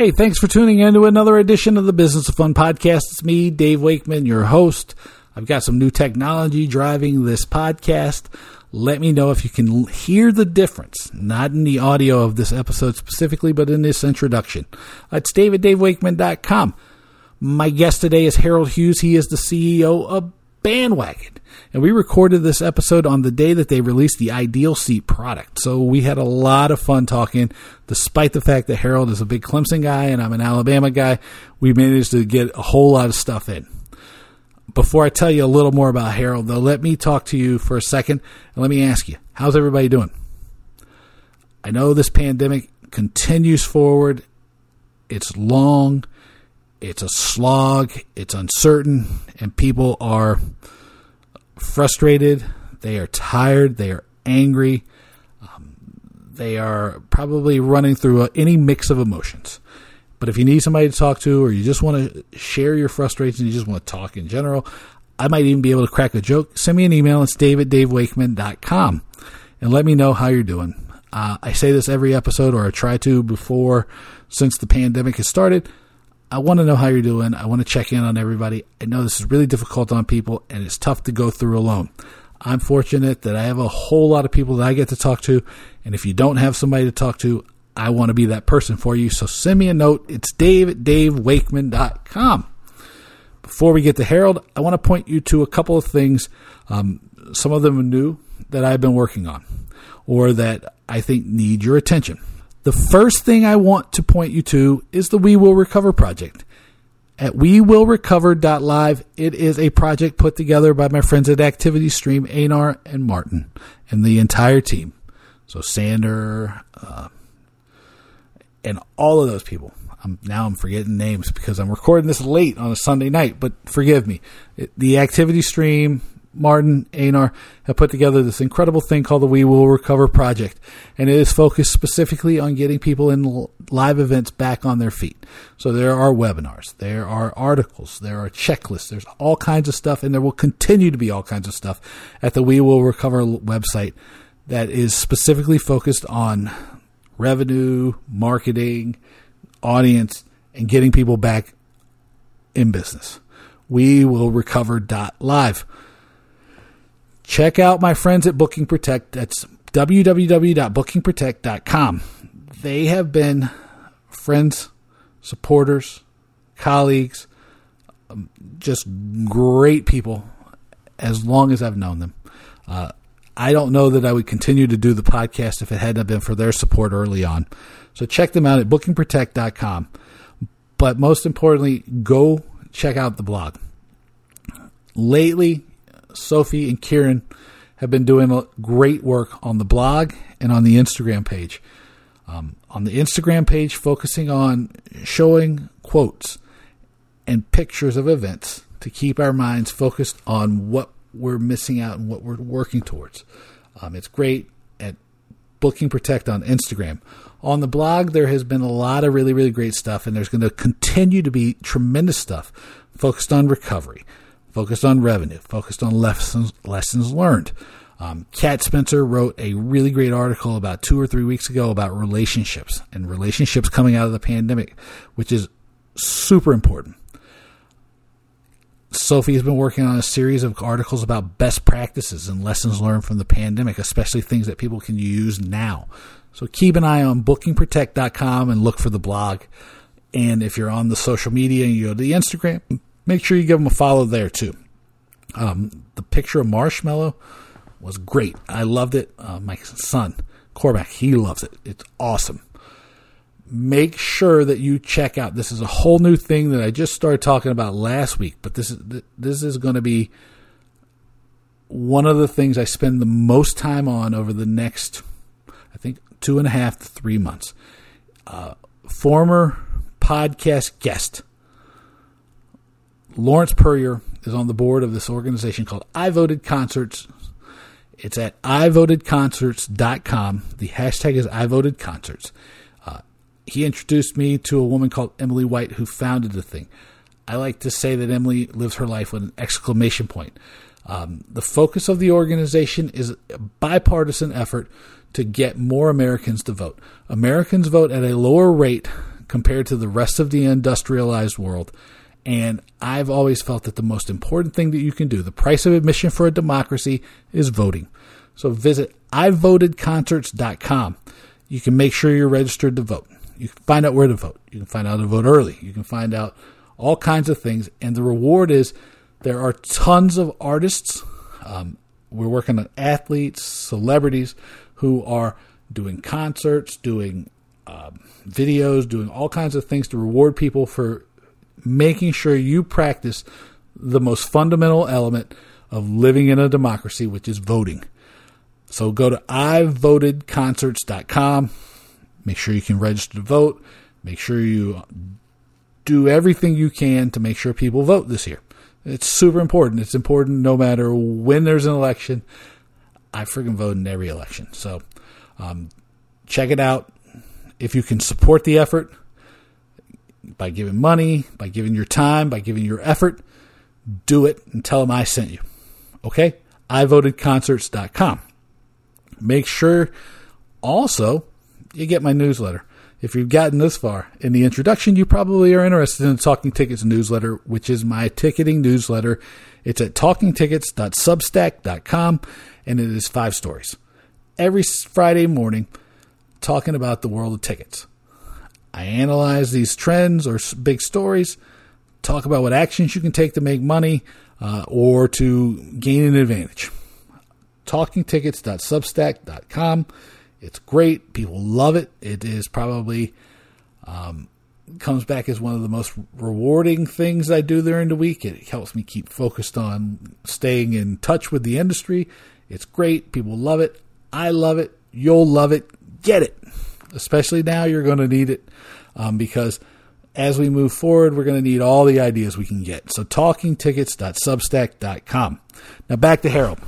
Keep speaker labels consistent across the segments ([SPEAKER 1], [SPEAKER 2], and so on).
[SPEAKER 1] Hey, thanks for tuning in to another edition of the Business of Fun podcast. It's me, Dave Wakeman, your host. I've got some new technology driving this podcast. Let me know if you can hear the difference, not in the audio of this episode specifically, but in this introduction. It's dave at davewakeman.com. My guest today is Harold Hughes. He is the CEO of Bandwagon. And we recorded this episode on the day that they released the Ideal Seat product. So we had a lot of fun talking, despite the fact that Harold is a big Clemson guy and I'm an Alabama guy. We managed to get a whole lot of stuff in. Before I tell you a little more about Harold, though, let me talk to you for a second and let me ask you, how's everybody doing? I know this pandemic continues forward. It's long, it's a slog, it's uncertain, and people are frustrated, they are tired, they are angry, um, they are probably running through a, any mix of emotions. But if you need somebody to talk to, or you just want to share your frustrations, you just want to talk in general, I might even be able to crack a joke. Send me an email. It's dave at davewakeman.com and let me know how you're doing. Uh, I say this every episode, or I try to before, since the pandemic has started. I want to know how you're doing. I want to check in on everybody. I know this is really difficult on people and it's tough to go through alone. I'm fortunate that I have a whole lot of people that I get to talk to. And if you don't have somebody to talk to, I want to be that person for you. So send me a note. It's dave at davewakeman.com. Before we get to Harold, I want to point you to a couple of things. Um, some of them are new that I've been working on or that I think need your attention. The first thing I want to point you to is the We Will Recover project. At WeWillRecover.live, it is a project put together by my friends at Activity Stream, Anar and Martin, and the entire team. So Sander, uh, and all of those people. I'm, now I'm forgetting names because I'm recording this late on a Sunday night, but forgive me. It, the Activity Stream, Martin, Anar have put together this incredible thing called the We Will Recover Project, and it is focused specifically on getting people in live events back on their feet. So there are webinars, there are articles, there are checklists, there's all kinds of stuff, and there will continue to be all kinds of stuff at the We Will Recover website that is specifically focused on revenue, marketing, audience, and getting people back in business. We will recover live. Check out my friends at Booking Protect. That's www.bookingprotect.com. They have been friends, supporters, colleagues, um, just great people as long as I've known them. Uh, I don't know that I would continue to do the podcast if it hadn't been for their support early on. So check them out at bookingprotect.com. But most importantly, go check out the blog. Lately, Sophie and Kieran have been doing great work on the blog and on the Instagram page. Um, on the Instagram page, focusing on showing quotes and pictures of events to keep our minds focused on what we're missing out and what we're working towards. Um, it's great at Booking Protect on Instagram. On the blog, there has been a lot of really, really great stuff, and there's going to continue to be tremendous stuff focused on recovery, focused on revenue, focused on lessons lessons learned. Um, Kat Spencer wrote a really great article about two or three weeks ago about relationships and relationships coming out of the pandemic, which is super important. Sophie has been working on a series of articles about best practices and lessons learned from the pandemic, especially things that people can use now. So keep an eye on bookingprotect.com and look for the blog. And if you're on the social media and you go to the Instagram, make sure you give them a follow there too. Um, the picture of Marshmallow was great. I loved it. Uh, my son, Cormac, he loves it. It's awesome. Make sure that you check out. This is a whole new thing that I just started talking about last week, but this is this is going to be one of the things I spend the most time on over the next, I think, two and a half to three months. Uh, former podcast guest Lawrence Puryear is on the board of this organization called I Voted Concerts. It's at ivotedconcerts.com. The hashtag is ivotedconcerts. Uh, he introduced me to a woman called Emily White who founded the thing. I like to say that Emily lives her life with an exclamation point. Um, the focus of the organization is a bipartisan effort to get more Americans to vote. Americans vote at a lower rate compared to the rest of the industrialized world. And I've always felt that the most important thing that you can do, the price of admission for a democracy, is voting. So visit ivotedconcerts.com. You can make sure you're registered to vote. You can find out where to vote. You can find out to vote early. You can find out all kinds of things. And the reward is there are tons of artists. Um, we're working on athletes, celebrities who are doing concerts, doing um, videos, doing all kinds of things to reward people for making sure you practice the most fundamental element of living in a democracy, which is voting. So go to ivotedconcerts.com. Make sure you can register to vote. Make sure you do everything you can to make sure people vote this year. It's super important. It's important no matter when there's an election. I freaking vote in every election. So um, check it out. If you can support the effort by giving money, by giving your time, by giving your effort, do it and tell them I sent you. Okay? iVotedConcerts.com. Make sure also you get my newsletter. If you've gotten this far in the introduction, you probably are interested in the Talking Tickets newsletter, which is my ticketing newsletter. It's at talkingtickets.substack.com and it is five stories. Every Friday morning, talking about the world of tickets. I analyze these trends or big stories, talk about what actions you can take to make money uh, or to gain an advantage. TalkingTickets.substack.com. It's great. People love it. It is probably um, comes back as one of the most rewarding things I do during the week. It helps me keep focused on staying in touch with the industry. It's great. People love it. I love it. You'll love it. Get it. Especially now, you're going to need it um, because as we move forward, we're going to need all the ideas we can get. So, talkingtickets.substack.com. Now, back to Harold.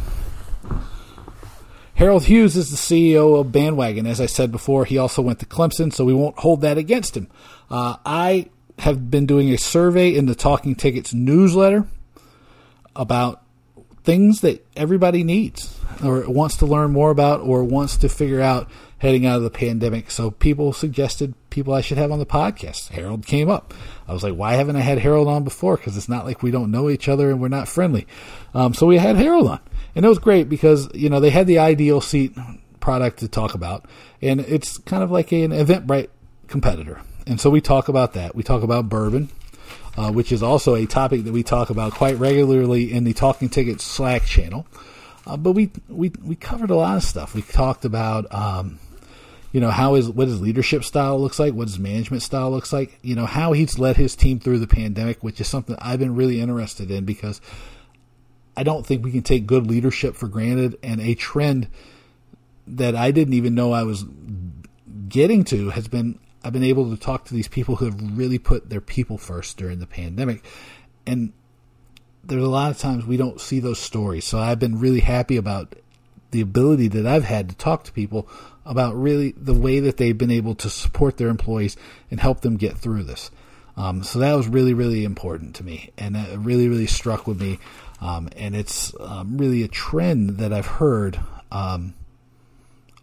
[SPEAKER 1] Harold Hughes is the CEO of Bandwagon. As I said before, he also went to Clemson, so we won't hold that against him. Uh, I have been doing a survey in the Talking Tickets newsletter about things that everybody needs or wants to learn more about or wants to figure out heading out of the pandemic. So people suggested people I should have on the podcast. Harold came up. I was like, why haven't I had Harold on before? Because it's not like we don't know each other and we're not friendly. Um, so we had Harold on. And it was great because, you know, they had the ideal seat product to talk about. And it's kind of like an Eventbrite competitor. And so we talk about that. We talk about bourbon, uh, which is also a topic that we talk about quite regularly in the Talking Tickets Slack channel. Uh, but we, we we covered a lot of stuff. We talked about um, you know how his what his leadership style looks like, what his management style looks like, you know how he's led his team through the pandemic, which is something I've been really interested in because I don't think we can take good leadership for granted and a trend that I didn't even know I was getting to has been I've been able to talk to these people who have really put their people first during the pandemic and there's a lot of times we don't see those stories. So I've been really happy about the ability that I've had to talk to people about really the way that they've been able to support their employees and help them get through this. Um, so that was really, really important to me, and it really, really struck with me. Um, and it's um, really a trend that I've heard um,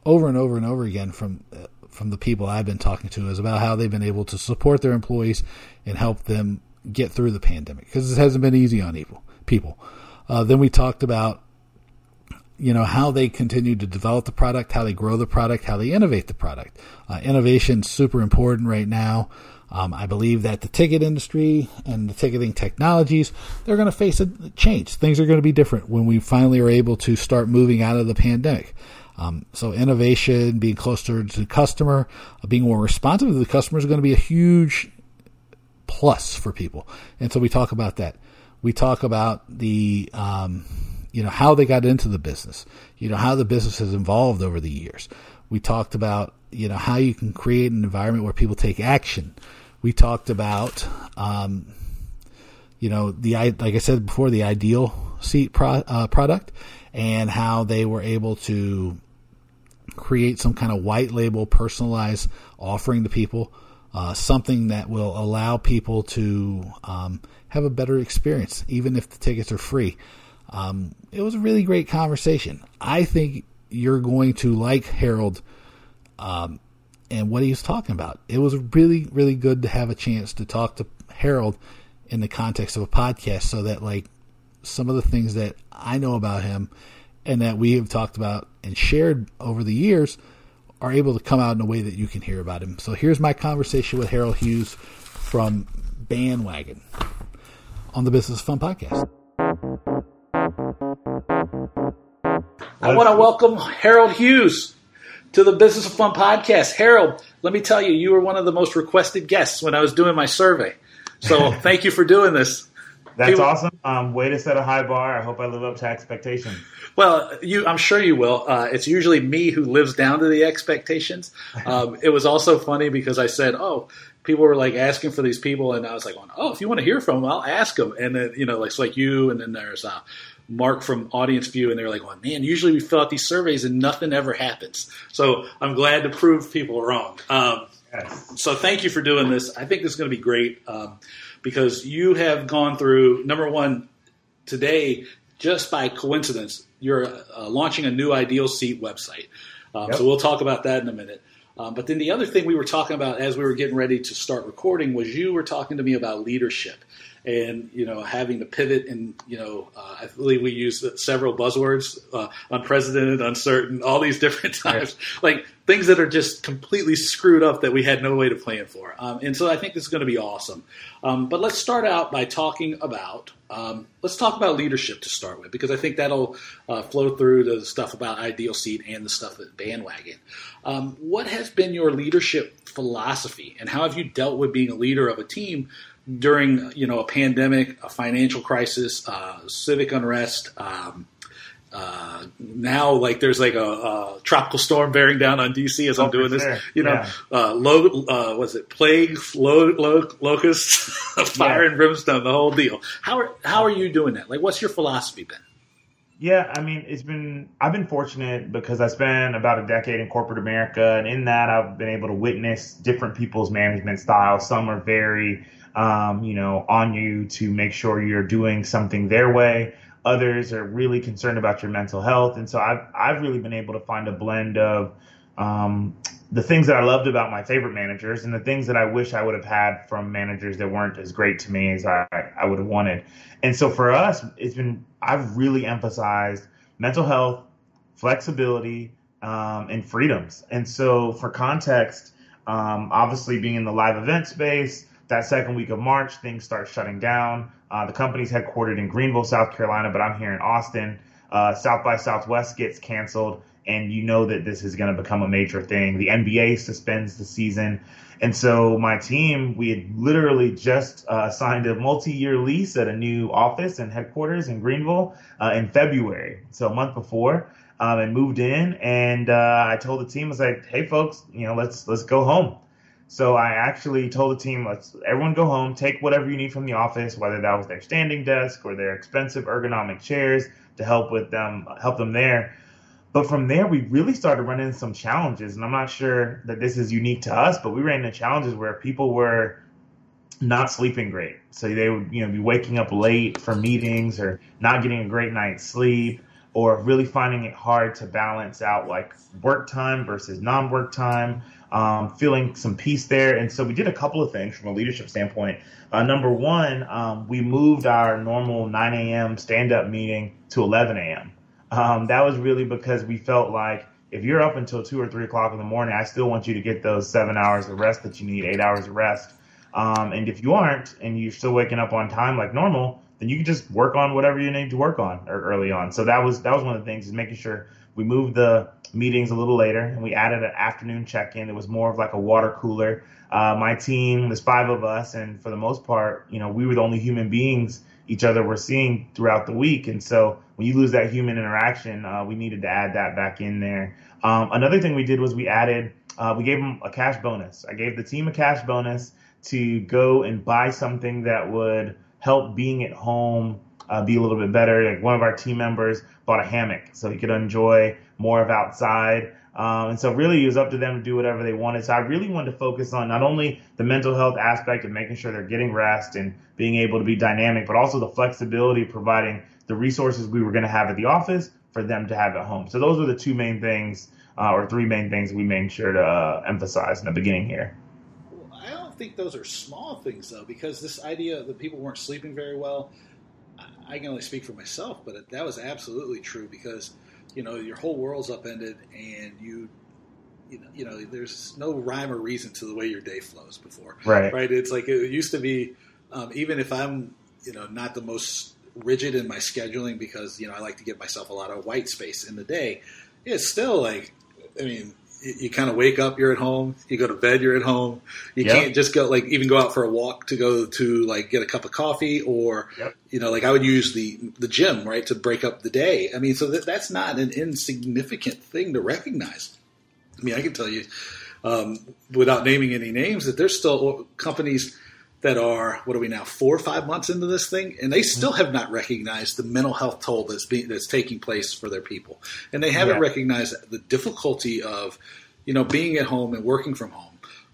[SPEAKER 1] over and over and over again from uh, from the people I've been talking to is about how they've been able to support their employees and help them get through the pandemic because it hasn't been easy on people. People. Uh, then we talked about you know how they continue to develop the product, how they grow the product, how they innovate the product. Uh, innovation is super important right now. Um, I believe that the ticket industry and the ticketing technologies, they're going to face a change. Things are going to be different when we finally are able to start moving out of the pandemic. Um, so innovation, being closer to the customer, uh, being more responsive to the customer is going to be a huge plus for people. And so we talk about that. We talk about the, um, you know, how they got into the business, you know, how the business has evolved over the years. We talked about, you know, how you can create an environment where people take action we talked about, um, you know, the like I said before, the ideal seat pro, uh, product, and how they were able to create some kind of white label, personalized offering to people, uh, something that will allow people to um, have a better experience, even if the tickets are free. Um, it was a really great conversation. I think you're going to like Harold um, and what he was talking about. It was really, really good to have a chance to talk to Harold in the context of a podcast so that like some of the things that I know about him and that we have talked about and shared over the years are able to come out in a way that you can hear about him. So here's my conversation with Harold Hughes from Bandwagon on the Business Fun podcast. I want to welcome Harold Hughes to the Business of Fun podcast. Harold, let me tell you, you were one of the most requested guests when I was doing my survey. So thank you for doing this.
[SPEAKER 2] That's People, awesome. Um, way to set a high bar. I hope I live up to expectations.
[SPEAKER 1] Well, you, I'm sure you will. Uh, it's usually me who lives down to the expectations. Um, it was also funny because I said, "Oh, people were like asking for these people," and I was like, "Oh, if you want to hear from them, I'll ask them." And then you know, it's like you, and then there's uh, Mark from Audience View, and they're like, "Well, man, usually we fill out these surveys and nothing ever happens." So I'm glad to prove people wrong. Um, yes. So thank you for doing this. I think this is going to be great um, because you have gone through number one today just by coincidence. You're uh, launching a new Ideal Seat website, um, yep. so we'll talk about that in a minute. Um, but then the other thing we were talking about as we were getting ready to start recording was you were talking to me about leadership and you know having to pivot and you know uh, I believe we use several buzzwords uh, unprecedented uncertain all these different times. Like things that are just completely screwed up that we had no way to plan for. Um, and so I think this is going to be awesome. Um, but let's start out by talking about um, let's talk about leadership to start with because I think that'll uh, flow through the stuff about ideal seat and the stuff at bandwagon. Um, what has been your leadership philosophy and how have you dealt with being a leader of a team during you know a pandemic, a financial crisis, uh, civic unrest. Um, uh, now, like there's like a, a, tropical storm bearing down on DC as oh, I'm doing this. Sure. You know, yeah. uh, lo- uh, was it plagues, lo- lo- locusts, fire yeah. and brimstone, the whole deal. How are how are you doing that? Like, what's your philosophy been?
[SPEAKER 2] Yeah, I mean, it's been I've been fortunate because I spent about a decade in corporate America, and in that I've been able to witness different people's management styles. Some are very um, you know, on you to make sure you're doing something their way. Others are really concerned about your mental health, and so I've I've really been able to find a blend of um, the things that I loved about my favorite managers and the things that I wish I would have had from managers that weren't as great to me as I, I would have wanted. And so for us, it's been I've really emphasized mental health, flexibility, um, and freedoms. And so for context, um, obviously being in the live event space, that second week of March, things start shutting down. Uh, the company's headquartered in Greenville, South Carolina, but I'm here in Austin. Uh, South by Southwest gets canceled, and you know that this is going to become a major thing. The NBA suspends the season. And so my team, we had literally just uh, signed a multi-year lease at a new office and headquarters in Greenville uh, in February, so a month before, um, and moved in. And uh, I told the team, I was like, "Hey, folks, you know, let's let's go home." So I actually told the team, let's everyone go home, take whatever you need from the office, whether that was their standing desk or their expensive ergonomic chairs to help with them, help them there. But from there, we really started running some challenges, and I'm not sure that this is unique to us, but we ran into challenges where people were not sleeping great. So they would, you know, be waking up late for meetings or not getting a great night's sleep or really finding it hard to balance out like work time versus non-work time um, feeling some peace there. And so we did a couple of things from a leadership standpoint. Uh, number one, um, we moved our normal 9 a.m. stand up meeting to 11 a.m. Um, that was really because we felt like if you're up until 2 or 3 o'clock in the morning, I still want you to get those seven hours of rest that you need, eight hours of rest. Um, and if you aren't and you're still waking up on time like normal, then you can just work on whatever you need to work on early on. So that was that was one of the things is making sure we moved the meetings a little later and we added an afternoon check-in. It was more of like a water cooler. Uh, my team, there's five of us, and for the most part, you know, we were the only human beings each other were seeing throughout the week. And so when you lose that human interaction, uh, we needed to add that back in there. Um, another thing we did was we added, uh, we gave them a cash bonus. I gave the team a cash bonus to go and buy something that would help being at home uh, be a little bit better. Like one of our team members bought a hammock so he could enjoy more of outside. Um, and so really it was up to them to do whatever they wanted. So I really wanted to focus on not only the mental health aspect of making sure they're getting rest and being able to be dynamic, but also the flexibility of providing the resources we were going to have at the office for them to have at home. So those were the two main things uh, or three main things we made sure to uh, emphasize in the beginning here.
[SPEAKER 1] I don't think those are small things though, because this idea that people weren't sleeping very well, I can only speak for myself, but that was absolutely true because you know your whole world's upended and you you know, you know, there's no rhyme or reason to the way your day flows before.
[SPEAKER 2] Right.
[SPEAKER 1] Right. It's like it used to be. Um, even if I'm, you know, not the most rigid in my scheduling because you know I like to give myself a lot of white space in the day, it's still like, I mean, you, you kind of wake up, you're at home. You go to bed, you're at home. You
[SPEAKER 2] Yep.
[SPEAKER 1] can't just go like even go out for a walk to go to like get a cup of coffee or
[SPEAKER 2] Yep.
[SPEAKER 1] you know like I would use the the gym right to break up the day. I mean, so that, that's not an insignificant thing to recognize. I mean, I can tell you, um, without naming any names, that there's still companies that are what are we now four or five months into this thing, and they still mm-hmm. have not recognized the mental health toll that's being that's taking place for their people, and they haven't
[SPEAKER 2] Yeah.
[SPEAKER 1] recognized the difficulty of you know being at home and working from home.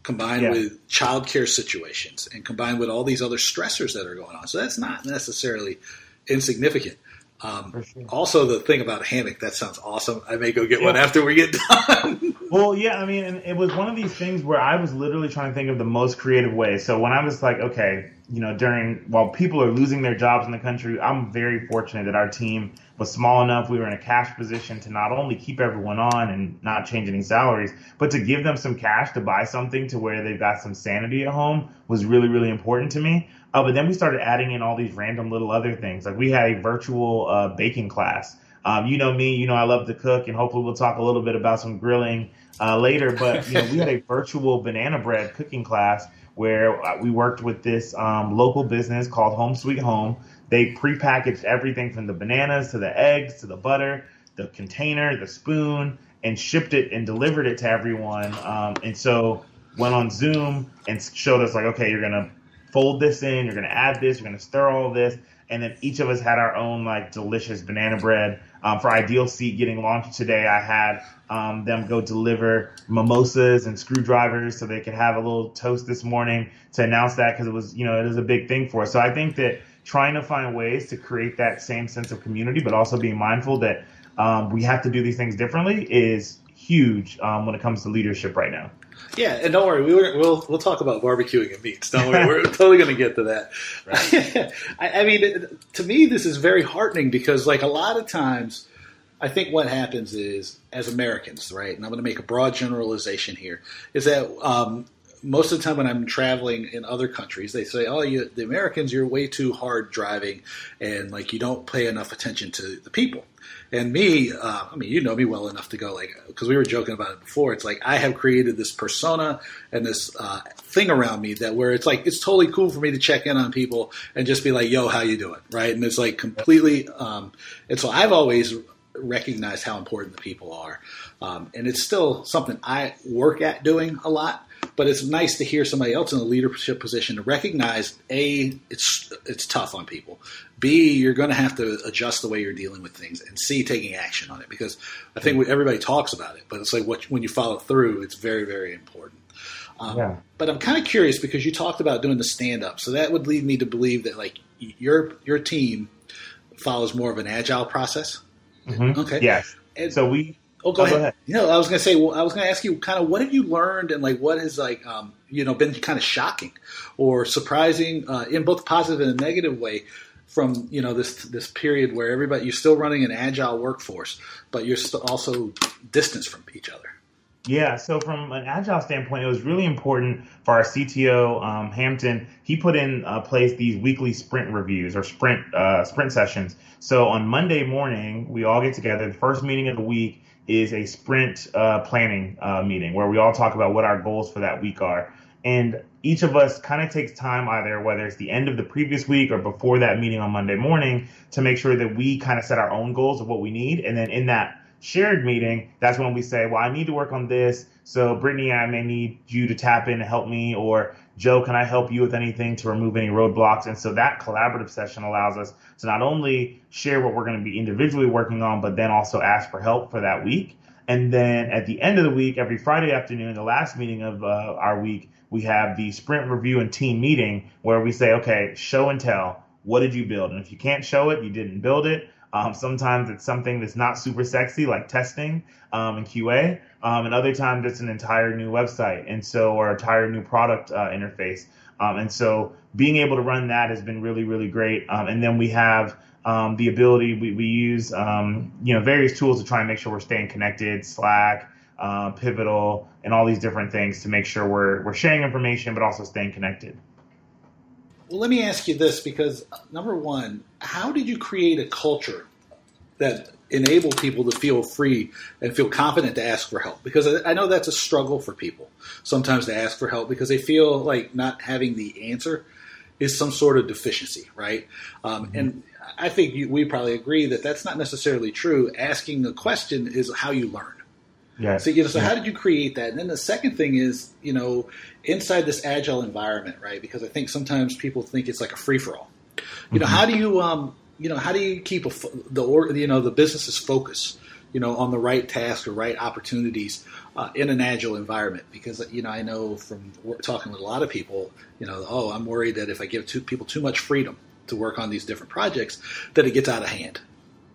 [SPEAKER 1] Combined
[SPEAKER 2] Yeah.
[SPEAKER 1] with childcare situations and combined with all these other stressors that are going on. So that's not necessarily insignificant. Um,
[SPEAKER 2] sure.
[SPEAKER 1] Also, the thing about a hammock, that sounds awesome. I may go get
[SPEAKER 2] Yeah.
[SPEAKER 1] one after we get done.
[SPEAKER 2] Well, yeah, I mean, and it was one of these things where I was literally trying to think of the most creative way. So when I was like, okay, you know, during while people are losing their jobs in the country, I'm very fortunate that our team was small enough. We were in a cash position to not only keep everyone on and not change any salaries, but to give them some cash to buy something to where they've got some sanity at home was really, really important to me. Uh, but then we started adding in all these random little other things. Like we had a virtual uh, baking class. Um, you know me, you know I love to cook, and hopefully we'll talk a little bit about some grilling uh, later. But you know we had a virtual banana bread cooking class where uh, we worked with this um, local business called Home Sweet Home. They prepackaged everything from the bananas to the eggs to the butter, the container, the spoon, and shipped it and delivered it to everyone. Um, and so went on Zoom and showed us like, okay, you're gonna fold this in, you're gonna add this, you're gonna stir all this, and then each of us had our own like delicious banana bread. Um, for Ideal Seat getting launched today, I had um, them go deliver mimosas and screwdrivers so they could have a little toast this morning to announce that because it was you know it is a big thing for us. So I think that trying to find ways to create that same sense of community, but also being mindful that um, we have to do these things differently is huge um, when it comes to leadership right now.
[SPEAKER 1] Yeah, and don't worry, we were, we'll we'll talk about barbecuing and meats. Don't worry, we're totally going to get to that. I, I mean, to me, this is very heartening because, like, a lot of times, I think what happens is, as Americans, right, and I'm going to make a broad generalization here, is that um, most of the time when I'm traveling in other countries, they say, "Oh, you, the Americans, you're way too hard driving, and like you don't pay enough attention to the people." And me, uh, I mean, you know me well enough to go like, because we were joking about it before. It's like I have created this persona and this uh, thing around me that where it's like it's totally cool for me to check in on people and just be like, "Yo, how you doing?" Right? And it's like completely. Um, and so I've always recognized how important the people are, um, and it's still something I work at doing a lot. But it's nice to hear somebody else in a leadership position to recognize a it's it's tough on people. B you're going to have to adjust the way you're dealing with things, and C taking action on it because I think we, everybody talks about it, but it's like what when you follow through, it's very very important. Um,
[SPEAKER 2] Yeah.
[SPEAKER 1] But I'm kind of curious because you talked about doing the stand up, so that would lead me to believe that like your your team follows more of an agile process.
[SPEAKER 2] Mhm.
[SPEAKER 1] Okay.
[SPEAKER 2] Yes.
[SPEAKER 1] And-
[SPEAKER 2] So we
[SPEAKER 1] Oh, go,
[SPEAKER 2] Oh,
[SPEAKER 1] ahead.
[SPEAKER 2] go ahead.
[SPEAKER 1] You know, I was going to say, well, I was going to ask you kind of what have you learned and like what has like, um, you know, been kind of shocking or surprising uh, in both positive and a negative way from, you know, this, this period where everybody, you're still running an agile workforce, but you're st- also distanced from each other.
[SPEAKER 2] Yeah, so from an agile standpoint, it was really important for our CTO um, Hampton. He put in uh, place these weekly sprint reviews or sprint uh, sprint sessions. So on Monday morning, we all get together. The first meeting of the week is a sprint uh, planning uh, meeting where we all talk about what our goals for that week are. And each of us kind of takes time, either whether it's the end of the previous week or before that meeting on Monday morning, to make sure that we kind of set our own goals of what we need. And then in that shared meeting, that's when we say, well, I need to work on this. So Brittany, I may need you to tap in and help me, or Joe, can I help you with anything to remove any roadblocks? And so that collaborative session allows us to not only share what we're going to be individually working on, but then also ask for help for that week. And then at the end of the week, every Friday afternoon, the last meeting of uh, our week, we have the sprint review and team meeting where we say, okay, show and tell. What did you build? And if you can't show it, you didn't build it. Um, sometimes it's something that's not super sexy, like testing um, and QA, um, and other times it's an entire new website, and so or entire new product uh, interface. Um, and so being able to run that has been really, really great. Um, and then we have um, the ability we, we use you know various tools to try and make sure we're staying connected, Slack, uh, Pivotal, and all these different things to make sure we're we're sharing information, but also staying connected.
[SPEAKER 1] Well, let me ask you this because number one, how did you create a culture that enabled people to feel free and feel confident to ask for help? Because I know that's a struggle for people sometimes to ask for help because they feel like not having the answer is some sort of deficiency, right? Um, mm-hmm. And I think you, we probably agree that that's not necessarily true. Asking a question is how you learn.
[SPEAKER 2] Yeah.
[SPEAKER 1] So you know, so yeah. how did you create that? And then the second thing is, you know, inside this agile environment, right? Because I think sometimes people think it's like a free for all. You know, mm-hmm. how do you, um, you know, how do you keep a, the or you know the business's focus, you know, on the right task or right opportunities uh, in an agile environment? Because you know, I know from talking with a lot of people, you know, oh, I'm worried that if I give two people too much freedom to work on these different projects, that it gets out of hand.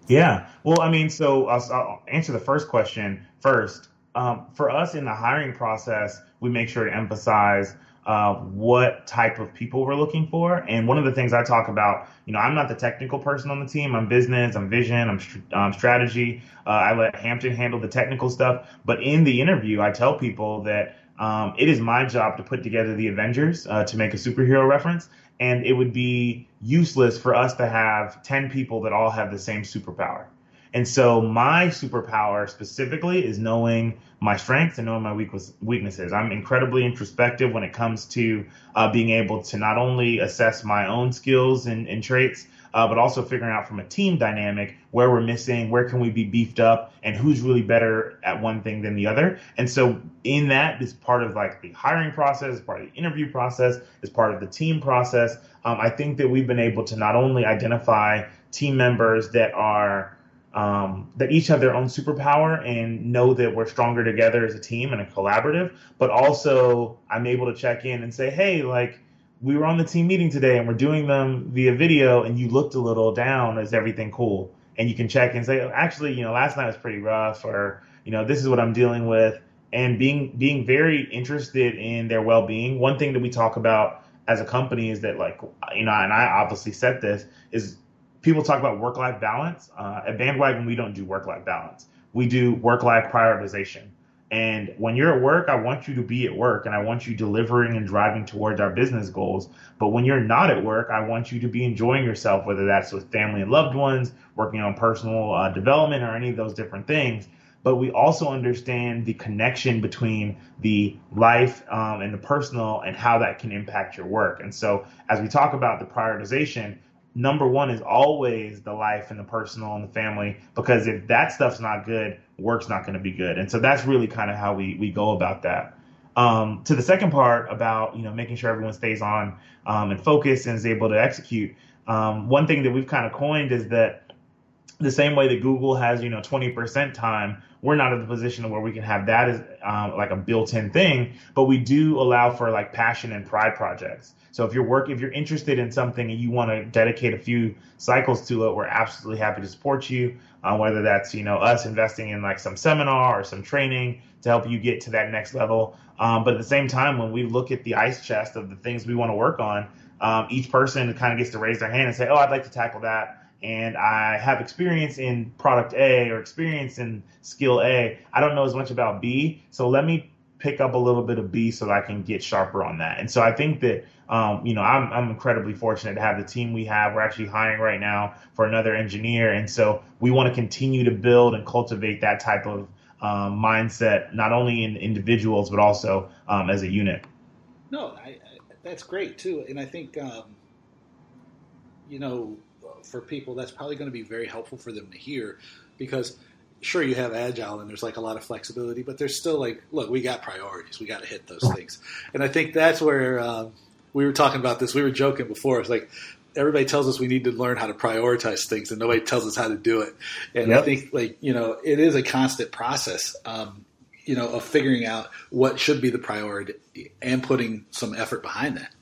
[SPEAKER 2] Yeah. Well, I mean, so I'll, I'll answer the first question first. Um, for us in the hiring process, we make sure to emphasize uh, what type of people we're looking for. And one of the things I talk about, you know, I'm not the technical person on the team. I'm business, I'm vision, I'm um, strategy. Uh, I let Hampton handle the technical stuff. But in the interview, I tell people that um, it is my job to put together the Avengers uh, to make a superhero reference and it would be useless for us to have 10 people that all have the same superpower. And so my superpower specifically is knowing my strengths and knowing my weaknesses. I'm incredibly introspective when it comes to uh, being able to not only assess my own skills and, and traits, uh, but also figuring out from a team dynamic where we're missing, where can we be beefed up, and who's really better at one thing than the other. And so in that is part of like the hiring process, part of the interview process, is part of the team process. Um, I think that we've been able to not only identify team members that are um, that each have their own superpower and know that we're stronger together as a team and a collaborative, but also I'm able to check in and say, hey, like we were on the team meeting today and we're doing them via video and you looked a little down. Is everything cool? And you can check and say, oh, actually, you know, last night was pretty rough or, you know, this is what I'm dealing with. And being being very interested in their well being. One thing that we talk about as a company is that like you know, and I obviously said this, is people talk about work life balance. Uh, at Bandwagon, we don't do work life balance. We do work life prioritization. And when you're at work, I want you to be at work and I want you delivering and driving towards our business goals. But when you're not at work, I want you to be enjoying yourself, whether that's with family and loved ones, working on personal uh, development, or any of those different things. But we also understand the connection between the life um, and the personal and how that can impact your work. And so, as we talk about the prioritization, number one is always the life and the personal and the family because if that stuff's not good work's not going to be good. And so that's really kind of how we, we go about that. Um, to the second part about you know making sure everyone stays on um, and focus and is able to execute um, one thing that we've kind of coined is that the same way that Google has, you know, 20% time, we're not in the position where we can have that as um, like a built-in thing, but we do allow for like passion and pride projects. So if you're work, if you're interested in something and you want to dedicate a few cycles to it, we're absolutely happy to support you. Uh, whether that's you know us investing in like some seminar or some training to help you get to that next level. Um, but at the same time, when we look at the ice chest of the things we want to work on, um, each person kind of gets to raise their hand and say, "Oh, I'd like to tackle that." And I have experience in product A or experience in skill A. I don't know as much about B, so let me pick up a little bit of B so that I can get sharper on that. And so I think that um, you know I'm, I'm incredibly fortunate to have the team we have. We're actually hiring right now for another engineer, and so we want to continue to build and cultivate that type of um, mindset, not only in individuals but also um, as a unit.
[SPEAKER 1] No, I, I, that's great too, and I think um, you know for people, that's probably going to be very helpful for them to hear because sure you have agile and there's like a lot of flexibility, but there's still like, look, we got priorities. We got to hit those things. And I think that's where uh, we were talking about this. We were joking before. It's like everybody tells us we need to learn how to prioritize things and nobody tells us how to do it. And yep. I think like, you know, it is a constant process. Um, you know, of figuring out what should be the priority and putting some effort behind that.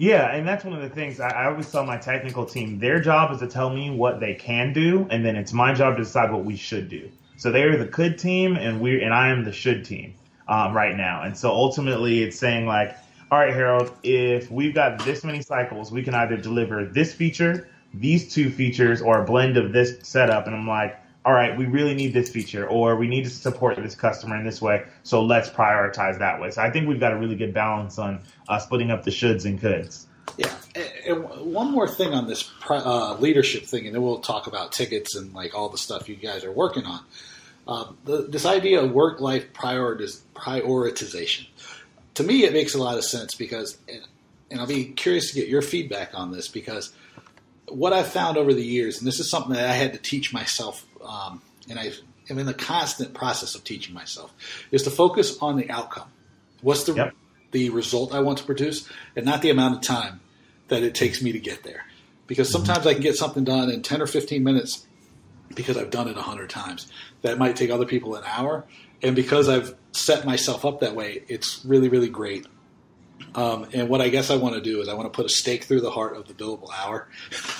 [SPEAKER 2] Yeah, and that's one of the things I, I, always tell my technical team. Their job is to tell me what they can do, and then it's my job to decide what we should do. So they are the could team, and we and I am the should team um, right now. And so ultimately, it's saying like, all right, Harold, if we've got this many cycles, we can either deliver this feature, these two features, or a blend of this setup. And I'm like, all right, we really need this feature, or we need to support this customer in this way. So let's prioritize that way. So I think we've got a really good balance on uh, splitting up the shoulds and coulds.
[SPEAKER 1] Yeah, and one more thing on this uh, leadership thing, and then we'll talk about tickets and like all the stuff you guys are working on. Um, the, this idea of work-life prioritiz- prioritization, to me, it makes a lot of sense because, and, and I'll be curious to get your feedback on this because what I've found over the years, and this is something that I had to teach myself um, and I am in the constant process of teaching myself, is to focus on the outcome. What's the yep. the result I want to produce, and not the amount of time that it takes me to get there. Because mm-hmm. sometimes I can get something done in ten or fifteen minutes because I've done it a hundred times. That might take other people an hour, and because I've set myself up that way, it's really really great um, and what I guess I want to do is I want to put a stake through the heart of the billable hour.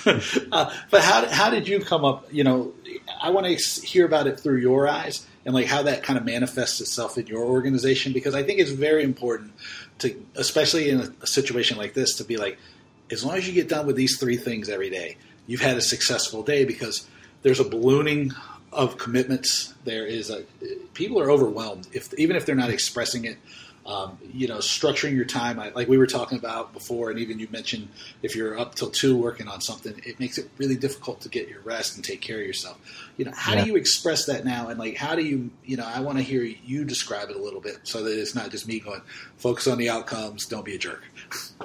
[SPEAKER 1] uh, but how, how did you come up? You know, I want to hear about it through your eyes and like how that kind of manifests itself in your organization because I think it's very important to, especially in a, situation like this, to be like, as long as you get done with these three things every day, you've had a successful day because there's a ballooning of commitments. There is a people are overwhelmed if even if they're not expressing it um, you know, structuring your time, like we were talking about before, and even you mentioned if you're up till two working on something, it makes it really difficult to get your rest and take care of yourself. You know, how yeah. do you express that now? And like, how do you, you know, I want to hear you describe it a little bit so that it's not just me going, focus on the outcomes, don't be a jerk.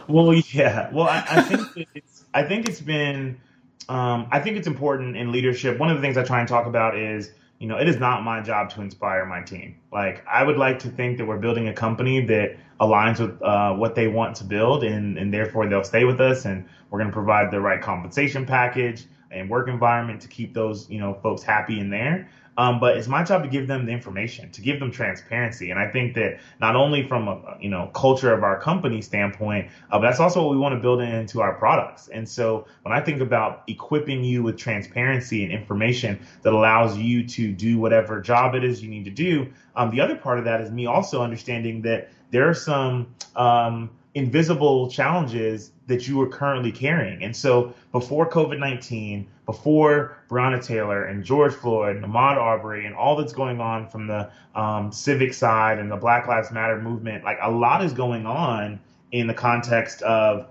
[SPEAKER 2] Well, yeah. Well, I, I think it's, I think it's been, um, I think it's important in leadership. One of the things I try and talk about is you know, it is not my job to inspire my team. Like, I would like to think that we're building a company that aligns with uh, what they want to build, and, and therefore they'll stay with us, and we're going to provide the right compensation package and work environment to keep those, you know, folks happy in there. Um, but it's my job to give them the information, to give them transparency. And I think that not only from a you know culture of our company standpoint, uh, but that's also what we want to build into our products. And so when I think about equipping you with transparency and information that allows you to do whatever job it is you need to do, um, the other part of that is me also understanding that there are some um, invisible challenges that you are currently carrying. And so before COVID 19, before Breonna Taylor and George Floyd and Ahmaud Arbery and all that's going on from the um, civic side and the Black Lives Matter movement, like a lot is going on in the context of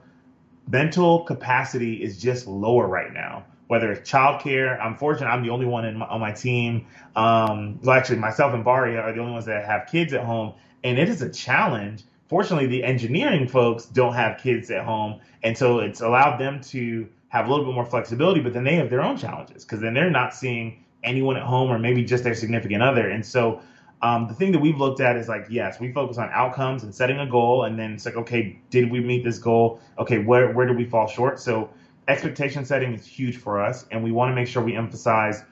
[SPEAKER 2] mental capacity is just lower right now. Whether it's childcare, I'm fortunate I'm the only one my, on my team. Um, well, actually, myself and Baria are the only ones that have kids at home, and it is a challenge Fortunately, the engineering folks don't have kids at home, and so it's allowed them to have a little bit more flexibility. But then they have their own challenges because then they're not seeing anyone at home or maybe just their significant other. And so um, the thing that we've looked at is like, yes, we focus on outcomes and setting a goal, and then it's like, okay, did we meet this goal? Okay, where where did we fall short? So expectation setting is huge for us, and we want to make sure we emphasize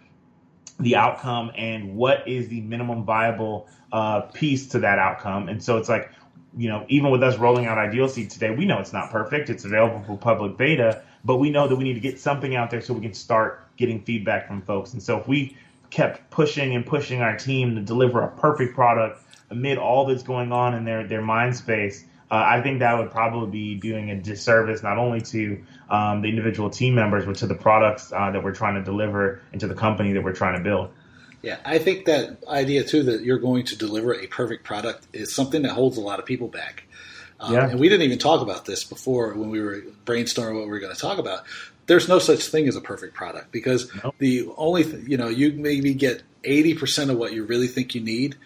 [SPEAKER 2] the outcome and what is the minimum viable uh, piece to that outcome. And so it's like you know, even with us rolling out Ideal Seat today, we know it's not perfect. It's available for public beta, but we know that we need to get something out there so we can start getting feedback from folks. And so if we kept pushing and pushing our team to deliver a perfect product amid all that's going on in their, their mind space, uh, I think that would probably be doing a disservice not only to um, the individual team members, but to the products uh, that we're trying to deliver and to the company that we're trying to build.
[SPEAKER 1] Yeah, I think that idea too that you're going to deliver a perfect product is something that holds a lot of people back. Um, yeah. And we didn't even talk about this before when we were brainstorming what we were going to talk about. There's no such thing as a perfect product because the only th- you know you maybe get 80% of what you really think you need,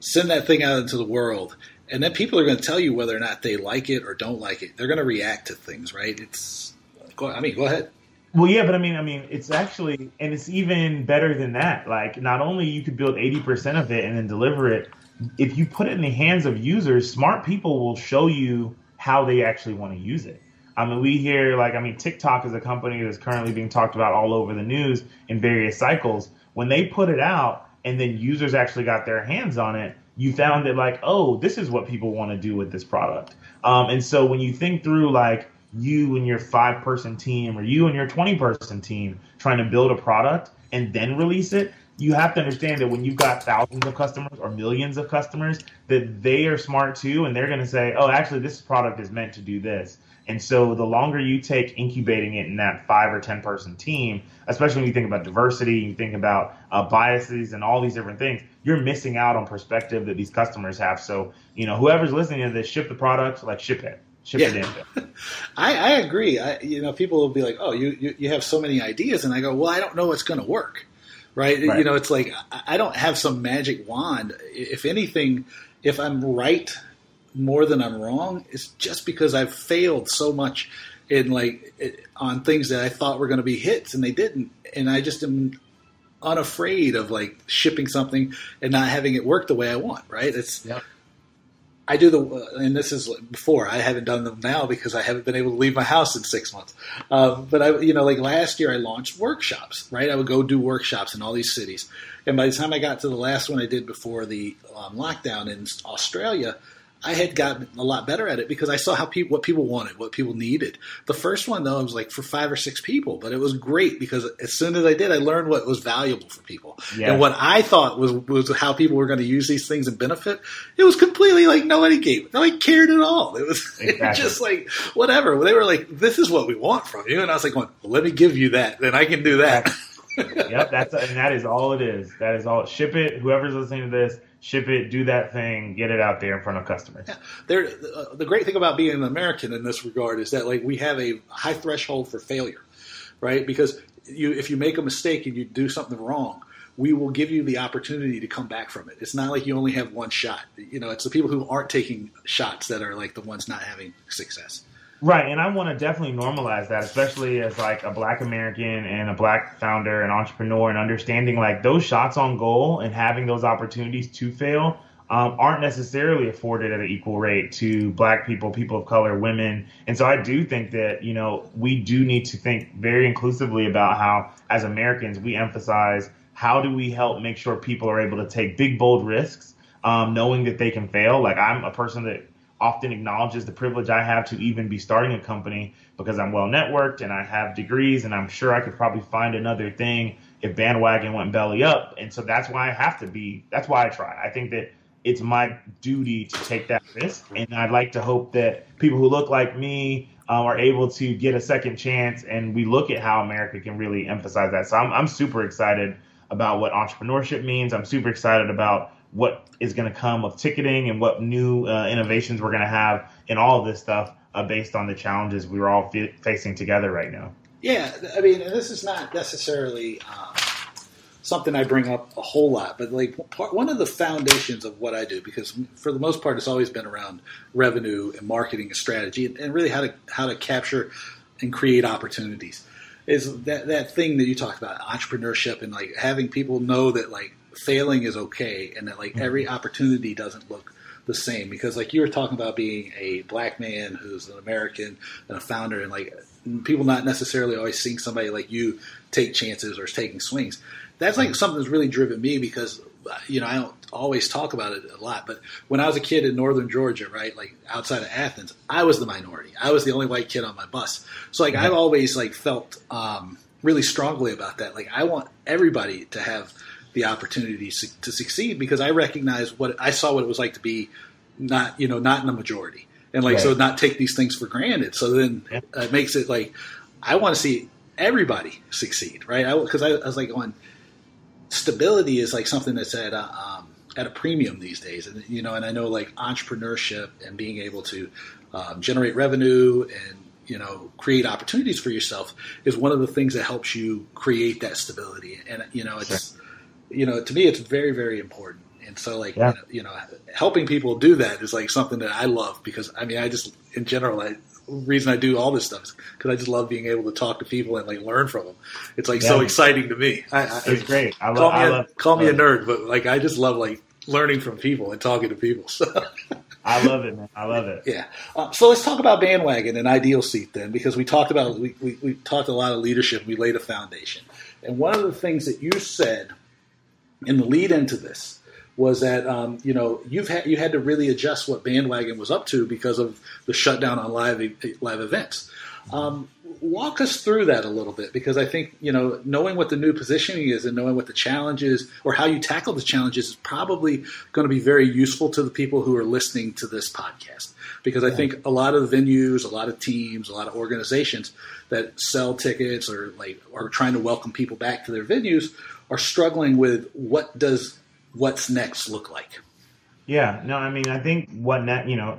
[SPEAKER 1] send that thing out into the world, and then people are going to tell you whether or not they like it or don't like it. They're going to react to things, right? It's I mean, go ahead.
[SPEAKER 2] Well, yeah, but I mean, I mean, it's actually, and it's even better than that. Like, not only you could build eighty percent of it and then deliver it, if you put it in the hands of users, smart people will show you how they actually want to use it. I mean, we hear like, I mean, TikTok is a company that's currently being talked about all over the news in various cycles. When they put it out and then users actually got their hands on it, you found that like, oh, this is what people want to do with this product. Um, and so when you think through like you and your five person team or you and your 20 person team trying to build a product and then release it you have to understand that when you've got thousands of customers or millions of customers that they are smart too and they're going to say oh actually this product is meant to do this. And so the longer you take incubating it in that five or ten person team especially when you think about diversity you think about uh, biases and all these different things you're missing out on perspective that these customers have. So you know whoever's listening to this ship the product like ship it
[SPEAKER 1] Yeah. I, I agree. I, you know, people will be like, "Oh, you, you you have so many ideas," and I go, "Well, I don't know what's going to work." Right?
[SPEAKER 2] Right.
[SPEAKER 1] You know, it's like I I don't have some magic wand. If anything, if I'm right more than I'm wrong, it's just because I've failed so much in like it, on things that I thought were going to be hits and they didn't, and I just am unafraid of like shipping something and not having it work the way I want. Right? It's
[SPEAKER 3] Yep.
[SPEAKER 1] I do the, and this is before. I haven't done them now because I haven't been able to leave my house in six months. Um, but I, you know, like last year, I launched workshops. Right, I would go do workshops in all these cities, and by the time I got to the last one I did before the um, lockdown in Australia, I had gotten a lot better at it because I saw how people what people wanted, what people needed. The first one though, it was like for five or six people, but it was great because as soon as I did, I learned what was valuable for people
[SPEAKER 2] Yeah.
[SPEAKER 1] and what I thought was was how people were going to use these things and benefit. It was completely like nobody gave, nobody cared at all. It was, it was
[SPEAKER 2] Exactly.
[SPEAKER 1] just like whatever. They were like, "This is what we want from you," and I was like, going, well, "Let me give you that, then I can do that."
[SPEAKER 2] yep, that's and that is all it is. That is all. Ship it. Whoever's listening to this, ship it. Do that thing. Get it out there in front of customers.
[SPEAKER 1] there, uh, the great thing about being an American in this regard is that like we have a high threshold for failure, right? Because you, if you make a mistake and you do something wrong, we will give you the opportunity to come back from it. It's not like you only have one shot. You know, it's the people who aren't taking shots that are like the ones not having success.
[SPEAKER 2] Right, and I want to definitely normalize that, especially as like a Black American and a Black founder and entrepreneur, and understanding like those shots on goal and having those opportunities to fail um, aren't necessarily afforded at an equal rate to Black people, people of color, women, and so I do think that you know we do need to think very inclusively about how, as Americans, we emphasize how do we help make sure people are able to take big bold risks, um, knowing that they can fail. Like I'm a person that often acknowledges the privilege I have to even be starting a company because I'm well networked and I have degrees and I'm sure I could probably find another thing if bandwagon went belly up. And so that's why I have to be, that's why I try. I think that it's my duty to take that risk. And I'd like to hope that people who look like me um, are able to get a second chance and we look at how America can really emphasize that. So I'm, I'm super excited about what entrepreneurship means. I'm super excited about what is going to come of ticketing and what new uh, innovations we're going to have in all of this stuff uh, based on the challenges we're all f- facing together right now.
[SPEAKER 1] Yeah, I mean, this is not necessarily um, something I bring up a whole lot, but like part, one of the foundations of what I do, because for the most part, it's always been around revenue and marketing and strategy, and, and really how to how to capture and create opportunities. Is that that thing that you talked about, entrepreneurship, and like having people know that like failing is okay, and that like every mm-hmm. opportunity doesn't look the same because like you were talking about being a black man who's an American and a founder and like people not necessarily always seeing somebody like you take chances or taking swings. That's like mm-hmm. something that's really driven me because you know I don't always talk about it a lot, but when I was a kid in northern Georgia, right, like outside of Athens, I was the minority. I was the only white kid on my bus. So like I've mm-hmm. always like felt um, really strongly about that. Like I want everybody to have the opportunity su- to succeed because I recognize what I saw what it was like to be not you know not in the majority and like so not take these things for granted. So then
[SPEAKER 2] Yeah.
[SPEAKER 1] it makes it like I want to see everybody succeed, right? Because I, I was like going stability is like something that's at a, um, at a premium these days, and you know, and I know like entrepreneurship and being able to um, generate revenue and you know create opportunities for yourself is one of the things that helps you create that stability. And you know, it's you know to me it's very very important. And so like
[SPEAKER 2] Yeah.
[SPEAKER 1] you, know, you know, helping people do that is like something that I love because I mean I just in general I. Reason I do all this stuff is because I just love being able to talk to people and like learn from them. It's like so exciting to me. I, I,
[SPEAKER 2] It's great. I
[SPEAKER 1] call
[SPEAKER 2] love.
[SPEAKER 1] me,
[SPEAKER 2] I
[SPEAKER 1] a,
[SPEAKER 2] love.
[SPEAKER 1] call me a nerd, but like I just love like learning from people and talking to people. So
[SPEAKER 2] I love it, man. I love it.
[SPEAKER 1] yeah. Uh, so let's talk about bandwagon and ideal seat then, because we talked about we, we, we talked a lot of leadership. We laid a foundation, and one of the things that you said in the lead into this was that um, you know you've had you had to really adjust what bandwagon was up to because of the shutdown on live live events. Um, walk us through that a little bit because I think you know knowing what the new positioning is and knowing what the challenge is or how you tackle the challenges is probably going to be very useful to the people who are listening to this podcast because I think a lot of venues, a lot of teams, a lot of organizations that sell tickets or like are trying to welcome people back to their venues are struggling with what does what's next look like.
[SPEAKER 2] Yeah, no, I mean I think what net you know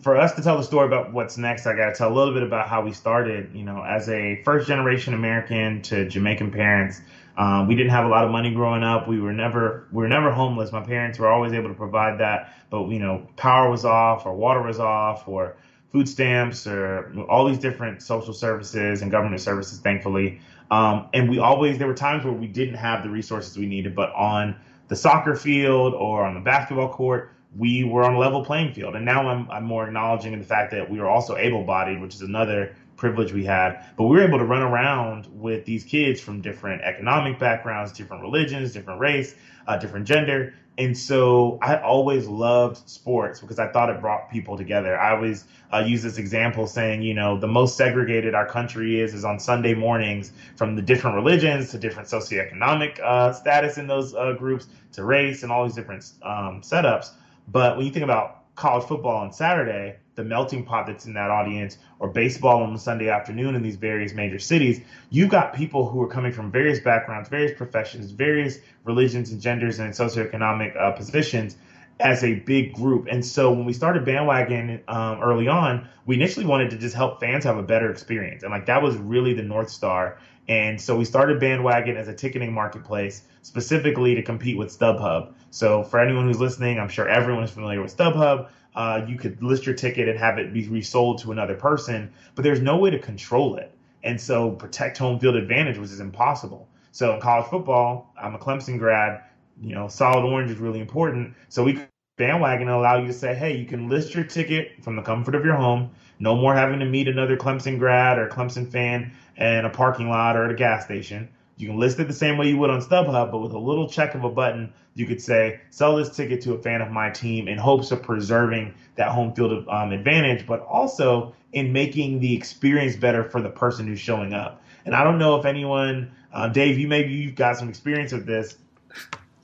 [SPEAKER 2] for us to tell the story about what's next, I got to tell a little bit about how we started. You know, as a first generation American to Jamaican parents, um, we didn't have a lot of money growing up. We were never we were never homeless. My parents were always able to provide that, but you know, power was off, or water was off, or food stamps, or all these different social services and government services. Thankfully, um, and we always there were times where we didn't have the resources we needed, but on the soccer field or on the basketball court, we were on a level playing field. And now I'm, I'm more acknowledging the fact that we were also able bodied, which is another privilege we had. But we were able to run around with these kids from different economic backgrounds, different religions, different race, uh, different gender. And so I always loved sports because I thought it brought people together. I always uh, use this example saying, you know, the most segregated our country is is on Sunday mornings from the different religions to different socioeconomic uh, status in those uh, groups to race and all these different um, setups. But when you think about college football on Saturday, the melting pot that's in that audience, or baseball on a Sunday afternoon in these various major cities, you've got people who are coming from various backgrounds, various professions, various religions and genders and socioeconomic uh, positions as a big group. And so when we started Bandwagon um, early on, we initially wanted to just help fans have a better experience. And like that was really the North Star. And so we started Bandwagon as a ticketing marketplace specifically to compete with StubHub. So for anyone who's listening, I'm sure everyone is familiar with StubHub. Uh, you could list your ticket and have it be resold to another person, but there's no way to control it. And so protect home field advantage was impossible. So in college football, I'm a Clemson grad. You know, solid orange is really important. So we bandwagon allow you to say, hey, you can list your ticket from the comfort of your home. No more having to meet another Clemson grad or Clemson fan in a parking lot or at a gas station. You can list it the same way you would on StubHub, but with a little check of a button, you could say, sell this ticket to a fan of my team in hopes of preserving that home field um, advantage, but also in making the experience better for the person who's showing up. And I don't know if anyone, uh, Dave, you maybe you've got some experience with this.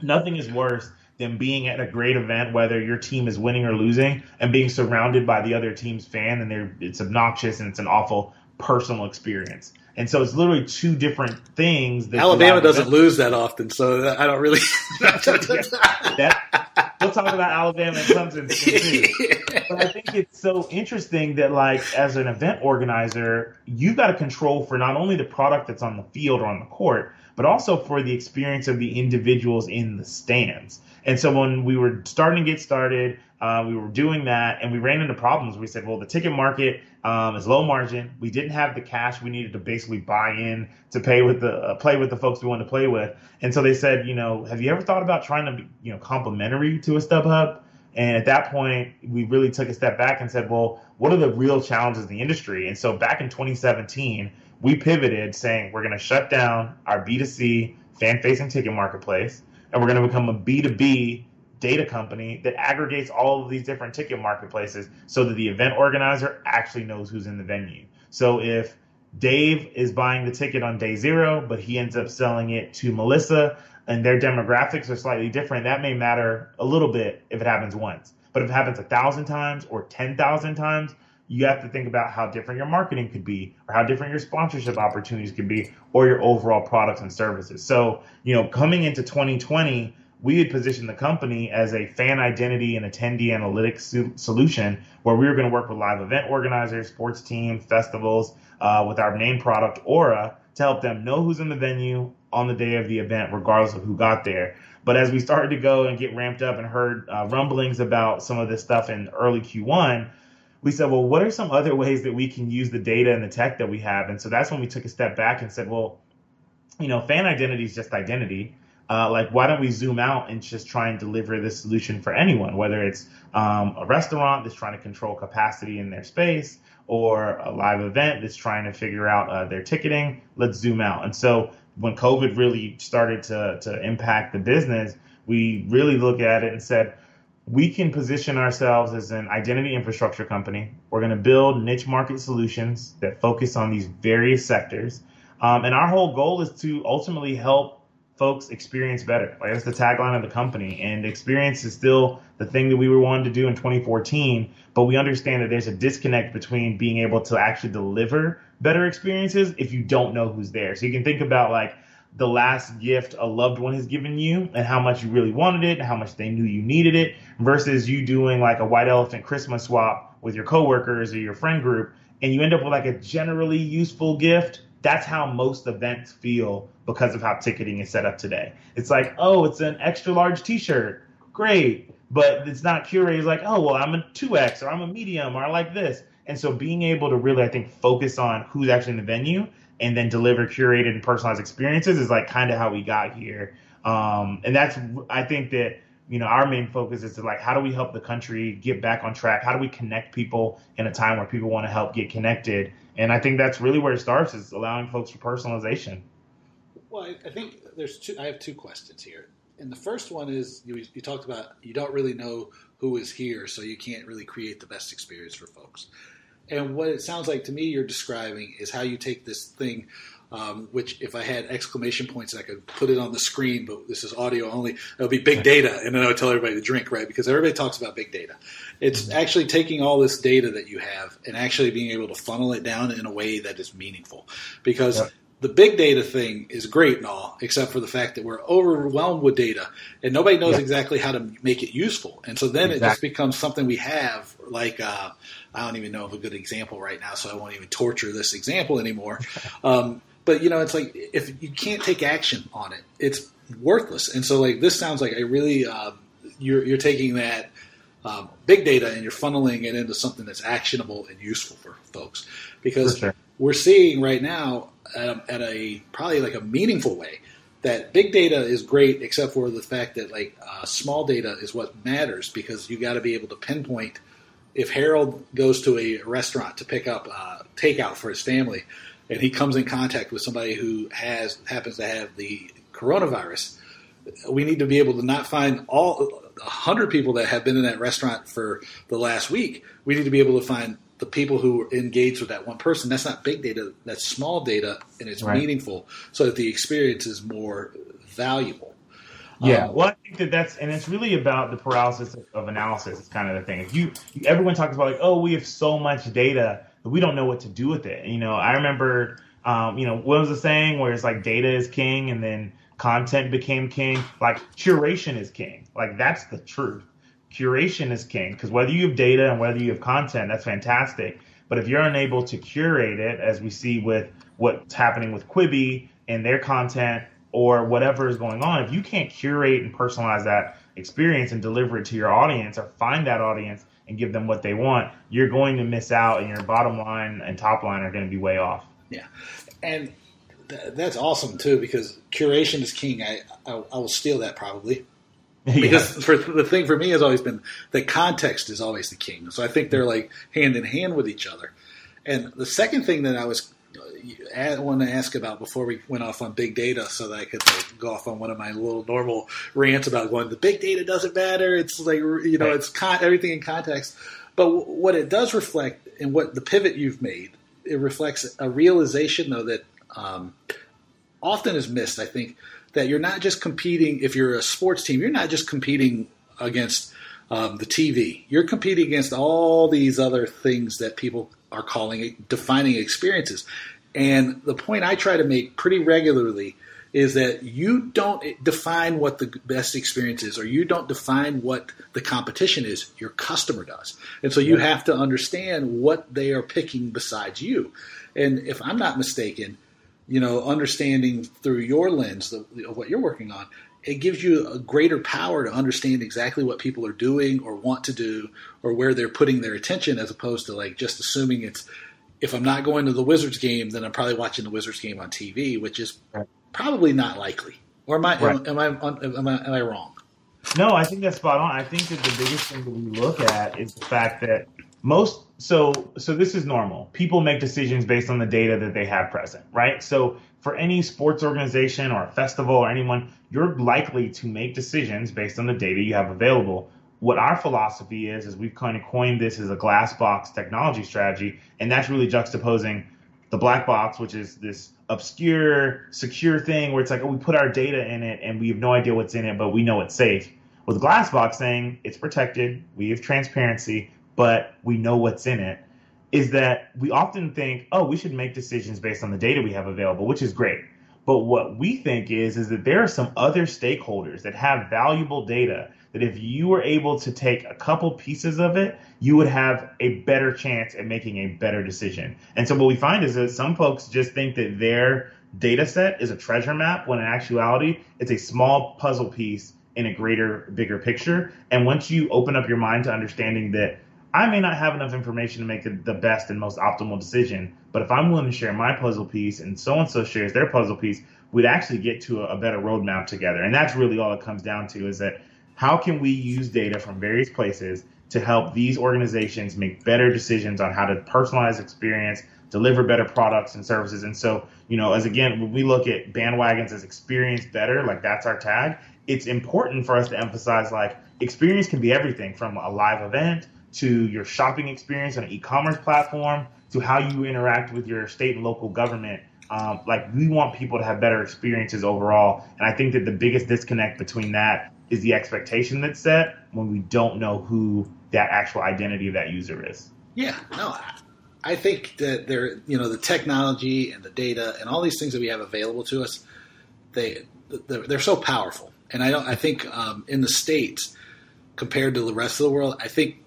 [SPEAKER 2] Nothing is worse than being at a great event, whether your team is winning or losing, and being surrounded by the other team's fan, and they're it's obnoxious and it's an awful personal experience. And so it's literally two different things.
[SPEAKER 1] Alabama doesn't lose that often, so I don't really.
[SPEAKER 2] that, we'll talk about Alabama and Clemson too. But I think it's so interesting that, like, as an event organizer, you've got to control for not only the product that's on the field or on the court, but also for the experience of the individuals in the stands. And so when we were starting to get started, uh, we were doing that, and we ran into problems. We said, well, the ticket market um, is low margin. We didn't have the cash we needed to basically buy in to pay with the uh, play with the folks we wanted to play with. And so they said, you know, have you ever thought about trying to be, you know, complementary to a StubHub? And at that point, we really took a step back and said, well, what are the real challenges in the industry? And so back in 2017, we pivoted, saying we're going to shut down our B2C fan-facing ticket marketplace, and we're going to become a B2B data company that aggregates all of these different ticket marketplaces so that the event organizer actually knows who's in the venue. So if Dave is buying the ticket on day zero, but he ends up selling it to Melissa and their demographics are slightly different, that may matter a little bit if it happens once. But if it happens a thousand times or 10,000 times, you have to think about how different your marketing could be or how different your sponsorship opportunities could be or your overall products and services. So, you know, coming into 2020, we had positioned the company as a fan identity and attendee analytics solution where we were going to work with live event organizers, sports teams, festivals, uh, with our main product, Aura, to help them know who's in the venue on the day of the event, regardless of who got there. But as we started to go and get ramped up and heard uh, rumblings about some of this stuff in early Q1, we said, well, what are some other ways that we can use the data and the tech that we have? And so that's when we took a step back and said, well, you know, fan identity is just identity uh, like why don't we zoom out and just try and deliver this solution for anyone whether it's um, a restaurant that's trying to control capacity in their space or a live event that's trying to figure out uh, their ticketing let's zoom out and so when COVID really started to to impact the business, we really look at it and said we can position ourselves as an identity infrastructure company. We're going to build niche market solutions that focus on these various sectors. Um, and our whole goal is to ultimately help folks experience better. Like that's the tagline of the company. And experience is still the thing that we were wanting to do in 2014. But we understand that there's a disconnect between being able to actually deliver better experiences if you don't know who's there. So you can think about like the last gift a loved one has given you and how much you really wanted it, and how much they knew you needed it, versus you doing like a white elephant Christmas swap with your coworkers or your friend group, and you end up with like a generally useful gift. That's how most events feel because of how ticketing is set up today. It's like, oh, it's an extra large T-shirt, great, but it's not curated. It's like, oh, well, I'm a two X or I'm a medium or I like this. And so being able to really, I think, focus on who's actually in the venue and then deliver curated and personalized experiences is like kind of how we got here. Um, and that's I think that you know our main focus is to like how do we help the country get back on track? How do we connect people in a time where people want to help get connected? And I think that's really where it starts is allowing folks for personalization.
[SPEAKER 1] Well, I, think there's two. I have two questions here, and the first one is you, you talked about you don't really know who is here, so you can't really create the best experience for folks. And what it sounds like to me you're describing is how you take this thing, um, which if I had exclamation points, I could put it on the screen, but this is audio only. It would be big data, and then I would tell everybody to drink, right? Because everybody talks about big data. It's mm-hmm. actually taking all this data that you have and actually being able to funnel it down in a way that is meaningful. Because yep the big data thing is great and all, except for the fact that we're overwhelmed with data and nobody knows yeah. exactly how to make it useful. And so then exactly. it just becomes something we have, like, uh, I don't even know of a good example right now, so I won't even torture this example anymore. Um, but, you know, it's like if you can't take action on it, it's worthless. And so, like, this sounds like a really, uh, you're, you're taking that um, big data and you're funneling it into something that's actionable and useful for folks. Because sure. we're seeing right now, at a, at a, probably like a meaningful way that big data is great except for the fact that like uh, small data is what matters because you got to be able to pinpoint if harold goes to a restaurant to pick up uh, takeout for his family and he comes in contact with somebody who has happens to have the coronavirus we need to be able to not find all 100 people that have been in that restaurant for the last week we need to be able to find the people who are engaged with that one person. That's not big data. That's small data, and it's right. meaningful, so that the experience is more valuable.
[SPEAKER 2] Yeah, um, well, I think that that's and it's really about the paralysis of analysis. It's kind of the thing. If you everyone talks about like, oh, we have so much data that we don't know what to do with it. You know, I remember, um, you know, what was the saying where it's like data is king, and then content became king. Like curation is king. Like that's the truth curation is king because whether you have data and whether you have content, that's fantastic. But if you're unable to curate it, as we see with what's happening with Quibi and their content or whatever is going on, if you can't curate and personalize that experience and deliver it to your audience or find that audience and give them what they want, you're going to miss out and your bottom line and top line are going to be way off.
[SPEAKER 1] Yeah. And th- that's awesome too because curation is king. I, I, I will steal that probably. because yeah. for the thing for me has always been that context is always the king. So I think they're like hand in hand with each other. And the second thing that I was I uh, want to ask about before we went off on big data, so that I could like, go off on one of my little normal rants about going the big data doesn't matter. It's like you know, right. it's con- everything in context. But what it does reflect, and what the pivot you've made, it reflects a realization though that um, often is missed. I think that you're not just competing, if you're a sports team, you're not just competing against um, the TV. You're competing against all these other things that people are calling it defining experiences. And the point I try to make pretty regularly is that you don't define what the best experience is, or you don't define what the competition is. Your customer does, and so you have to understand what they are picking besides you. And if I'm not mistaken, you know, understanding through your lens of, of what you're working on, it gives you a greater power to understand exactly what people are doing or want to do or where they're putting their attention as opposed to like just assuming it's if I'm not going to the Wizards game, then I'm probably watching the Wizards game on TV, which is probably not likely. Or am I, right. am, I am I am I wrong?
[SPEAKER 2] No, I think that's spot on. I think that the biggest thing that we look at is the fact that most so so this is normal. People make decisions based on the data that they have present, right? So for any sports organization or a festival or anyone, you're likely to make decisions based on the data you have available. What our philosophy is is we've kind of coined this as a glass box technology strategy, and that's really juxtaposing the black box, which is this obscure, secure thing where it's like, oh, we put our data in it and we have no idea what's in it, but we know it's safe. With glass box saying it's protected, we have transparency, but we know what's in it, is that we often think, oh, we should make decisions based on the data we have available, which is great. But what we think is is that there are some other stakeholders that have valuable data that if you were able to take a couple pieces of it, you would have a better chance at making a better decision. And so what we find is that some folks just think that their data set is a treasure map when in actuality it's a small puzzle piece in a greater, bigger picture. And once you open up your mind to understanding that I may not have enough information to make the, best and most optimal decision, but if I'm willing to share my puzzle piece and so and so shares their puzzle piece, we'd actually get to a, a better roadmap together. And that's really all it comes down to is that how can we use data from various places to help these organizations make better decisions on how to personalize experience, deliver better products and services. And so, you know, as again, when we look at bandwagons as experience better, like that's our tag, it's important for us to emphasize like experience can be everything from a live event to your shopping experience on an e-commerce platform to how you interact with your state and local government. Um, like we want people to have better experiences overall. And I think that the biggest disconnect between that is the expectation that's set when we don't know who that actual identity of that user is.
[SPEAKER 1] Yeah, no, I think that there, you know, the technology and the data and all these things that we have available to us, they they're so powerful. And I don't, I think um, in the states compared to the rest of the world, I think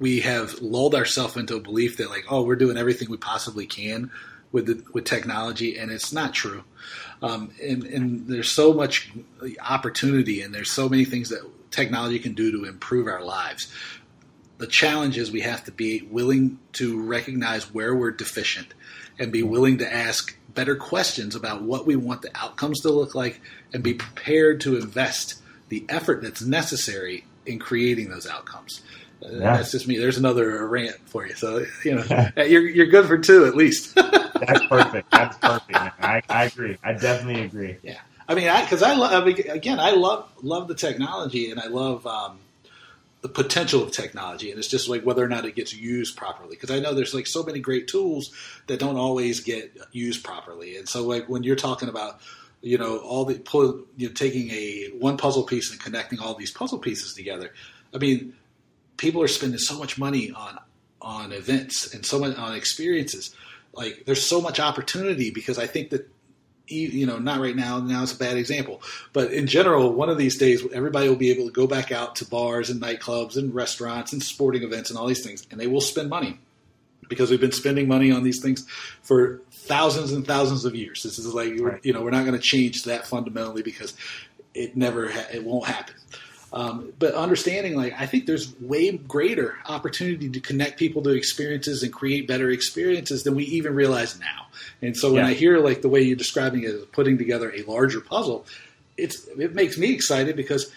[SPEAKER 1] we have lulled ourselves into a belief that like, oh, we're doing everything we possibly can with the, with technology, and it's not true. Um, and, and there's so much opportunity, and there's so many things that technology can do to improve our lives. The challenge is we have to be willing to recognize where we're deficient and be willing to ask better questions about what we want the outcomes to look like and be prepared to invest the effort that's necessary in creating those outcomes. Yeah. That's just me. There's another rant for you. So you know, you're you're good for two at least.
[SPEAKER 2] That's perfect. That's perfect. I, I agree. I definitely agree.
[SPEAKER 1] Yeah. I mean, because I, I love. I mean, again, I love love the technology, and I love um, the potential of technology, and it's just like whether or not it gets used properly. Because I know there's like so many great tools that don't always get used properly, and so like when you're talking about you know all the you know, taking a one puzzle piece and connecting all these puzzle pieces together. I mean, people are spending so much money on on events and so much on experiences. Like there's so much opportunity because I think that you know not right now now it's a bad example but in general one of these days everybody will be able to go back out to bars and nightclubs and restaurants and sporting events and all these things and they will spend money because we've been spending money on these things for thousands and thousands of years this is like right. you know we're not going to change that fundamentally because it never ha- it won't happen um, but understanding, like, I think there's way greater opportunity to connect people to experiences and create better experiences than we even realize now. And so when yeah. I hear like the way you're describing it, putting together a larger puzzle, it's it makes me excited because,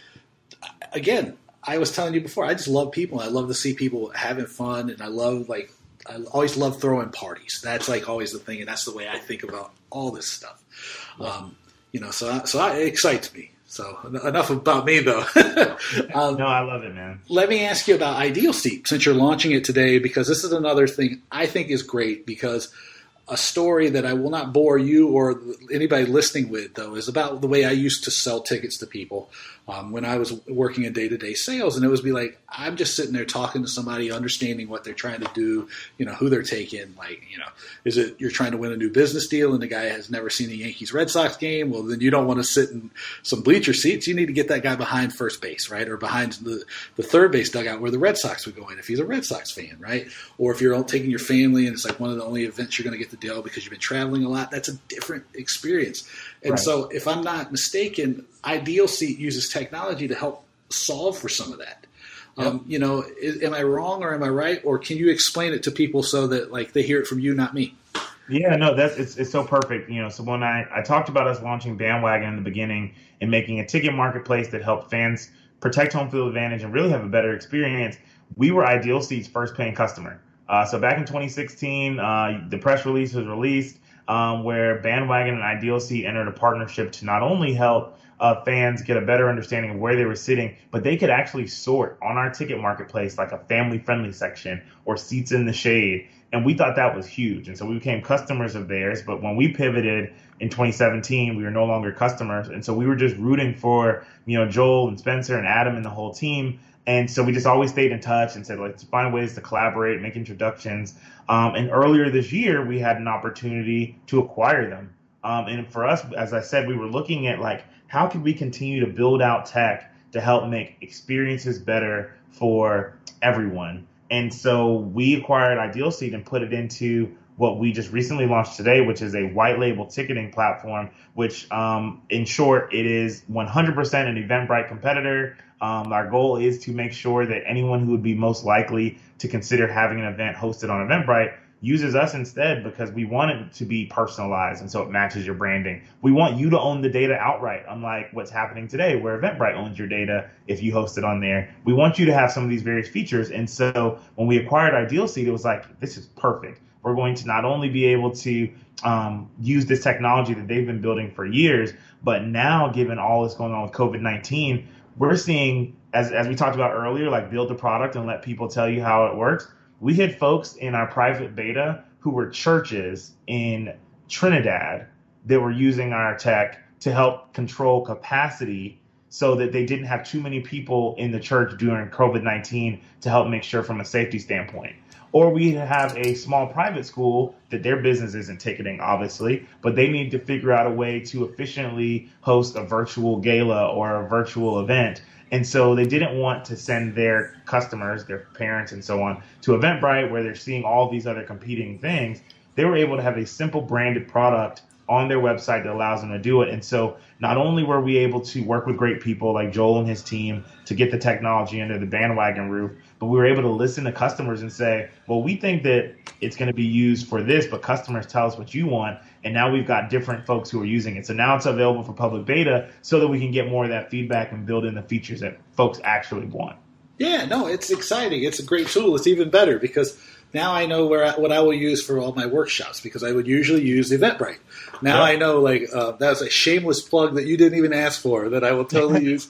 [SPEAKER 1] again, I was telling you before, I just love people. I love to see people having fun, and I love like I always love throwing parties. That's like always the thing, and that's the way I think about all this stuff. Um, you know, so so I, it excites me. So enough about me, though.
[SPEAKER 2] um, no, I love it, man.
[SPEAKER 1] Let me ask you about Ideal Seat since you're launching it today, because this is another thing I think is great because a story that I will not bore you or anybody listening with, though, is about the way I used to sell tickets to people um, when I was working in day to day sales. And it was be like, I'm just sitting there talking to somebody, understanding what they're trying to do, you know, who they're taking. Like, you know, is it you're trying to win a new business deal and the guy has never seen a Yankees Red Sox game? Well, then you don't want to sit in some bleacher seats. You need to get that guy behind first base, right? Or behind the, the third base dugout where the Red Sox would go in if he's a Red Sox fan, right? Or if you're taking your family and it's like one of the only events you're going to get the deal because you've been traveling a lot, that's a different experience. And right. so, if I'm not mistaken, Ideal Seat uses technology to help solve for some of that. Yep. Um, you know, is, am I wrong or am I right? Or can you explain it to people so that like they hear it from you, not me?
[SPEAKER 2] Yeah, no, that's it's, it's so perfect. You know, so when I, I talked about us launching Bandwagon in the beginning and making a ticket marketplace that helped fans protect home field advantage and really have a better experience, we were Ideal Seat's first paying customer. Uh, so back in 2016, uh, the press release was released um, where Bandwagon and Ideal Seat entered a partnership to not only help uh, fans get a better understanding of where they were sitting, but they could actually sort on our ticket marketplace like a family friendly section or seats in the shade. And we thought that was huge. And so we became customers of theirs. But when we pivoted in 2017, we were no longer customers. And so we were just rooting for, you know, Joel and Spencer and Adam and the whole team. And so we just always stayed in touch and said, let's find ways to collaborate, make introductions. Um, and earlier this year, we had an opportunity to acquire them. Um, and for us, as I said, we were looking at like, how can we continue to build out tech to help make experiences better for everyone? And so we acquired Ideal Seat and put it into what we just recently launched today, which is a white label ticketing platform, which, um, in short, it is 100% an Eventbrite competitor. Um, our goal is to make sure that anyone who would be most likely to consider having an event hosted on Eventbrite uses us instead because we want it to be personalized and so it matches your branding. We want you to own the data outright, unlike what's happening today where Eventbrite owns your data if you host it on there. We want you to have some of these various features. And so when we acquired Ideal Seat, it was like, this is perfect. We're going to not only be able to um, use this technology that they've been building for years, but now, given all that's going on with COVID 19, we're seeing, as, as we talked about earlier, like build the product and let people tell you how it works we had folks in our private beta who were churches in Trinidad that were using our tech to help control capacity so that they didn't have too many people in the church during COVID 19 to help make sure from a safety standpoint. Or we have a small private school that their business isn't ticketing, obviously, but they need to figure out a way to efficiently host a virtual gala or a virtual event and so they didn't want to send their customers, their parents, and so on to Eventbrite where they're seeing all these other competing things. They were able to have a simple branded product on their website that allows them to do it. And so not only were we able to work with great people like Joel and his team to get the technology under the bandwagon roof, but we were able to listen to customers and say, well, we think that it's going to be used for this, but customers tell us what you want and now we've got different folks who are using it. So now it's available for public beta so that we can get more of that feedback and build in the features that folks actually want.
[SPEAKER 1] Yeah, no, it's exciting. It's a great tool. It's even better because now I know where I, what I will use for all my workshops because I would usually use Eventbrite. Now I know like uh, that was a shameless plug that you didn't even ask for that I will totally use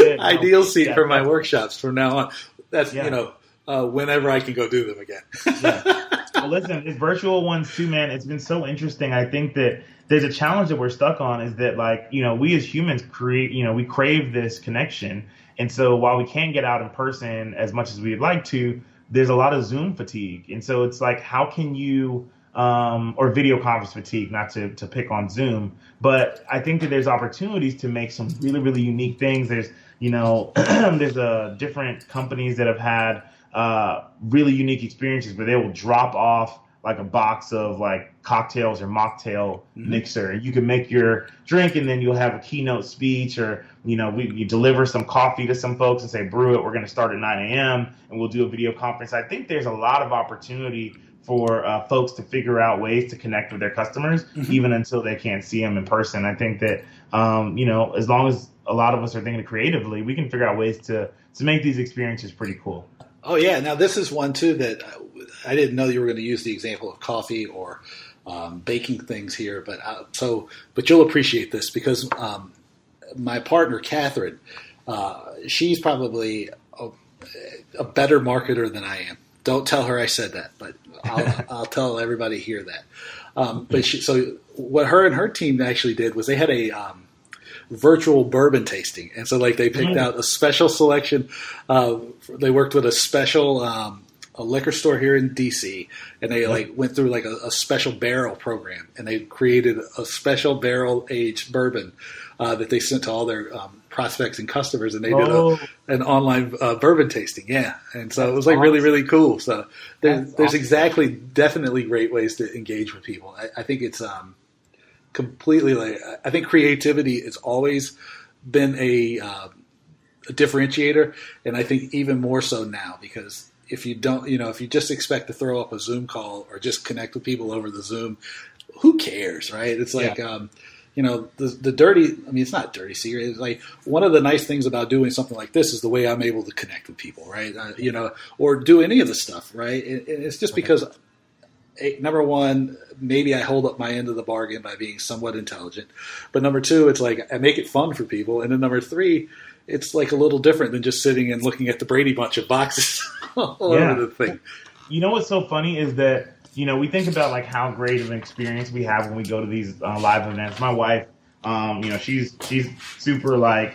[SPEAKER 1] Ideal Seat for my workshops from now on. That's yeah. you know uh, whenever I can go do them again.
[SPEAKER 2] yeah well, listen, it's virtual ones too, man. It's been so interesting. I think that there's a challenge that we're stuck on is that like you know we as humans create you know we crave this connection, and so while we can't get out in person as much as we'd like to, there's a lot of Zoom fatigue, and so it's like how can you um, or video conference fatigue, not to, to pick on Zoom, but I think that there's opportunities to make some really, really unique things. There's, you know, there's a uh, different companies that have had uh, really unique experiences where they will drop off like a box of like cocktails or mocktail mm-hmm. mixer. You can make your drink and then you'll have a keynote speech or, you know, we, you deliver some coffee to some folks and say, brew it. We're going to start at 9 a.m. and we'll do a video conference. I think there's a lot of opportunity for uh, folks to figure out ways to connect with their customers, mm-hmm. even until they can't see them in person. I think that, um, you know, as long as a lot of us are thinking creatively, we can figure out ways to, to make these experiences pretty cool.
[SPEAKER 1] Oh yeah, now this is one too that I didn't know you were going to use the example of coffee or um, baking things here, but uh, so but you'll appreciate this because um, my partner Catherine, uh, she's probably a, a, better marketer than I am. Don't tell her I said that, but I'll, I'll tell everybody here that. Um, but she, so what her and her team actually did was they had a um, virtual bourbon tasting, and so like they picked out a special selection. Uh, they worked with a special um, a liquor store here in DC, and they like went through like a, a special barrel program, and they created a special barrel aged bourbon uh, that they sent to all their um, prospects and customers, and they did a, oh. an online uh, bourbon tasting. Yeah, and so That's it was like awesome. really really cool. So there, there's awesome. exactly definitely great ways to engage with people. I, I think it's um, completely like I think creativity has always been a, uh, a differentiator, and I think even more so now because if you don't, you know, if you just expect to throw up a Zoom call or just connect with people over the Zoom, who cares, right? It's like, yeah. um, you know, the the dirty. I mean, it's not dirty secret. It's like one of the nice things about doing something like this is the way I'm able to connect with people, right? Uh, you know, or do any of the stuff, right? It, it's just because number one, maybe I hold up my end of the bargain by being somewhat intelligent. But number two, it's like I make it fun for people. And then number three, it's like a little different than just sitting and looking at the Brady bunch of boxes all yeah. over the thing.
[SPEAKER 2] You know what's so funny is that you know we think about like how great of an experience we have when we go to these uh, live events. My wife, um, you know, she's she's super like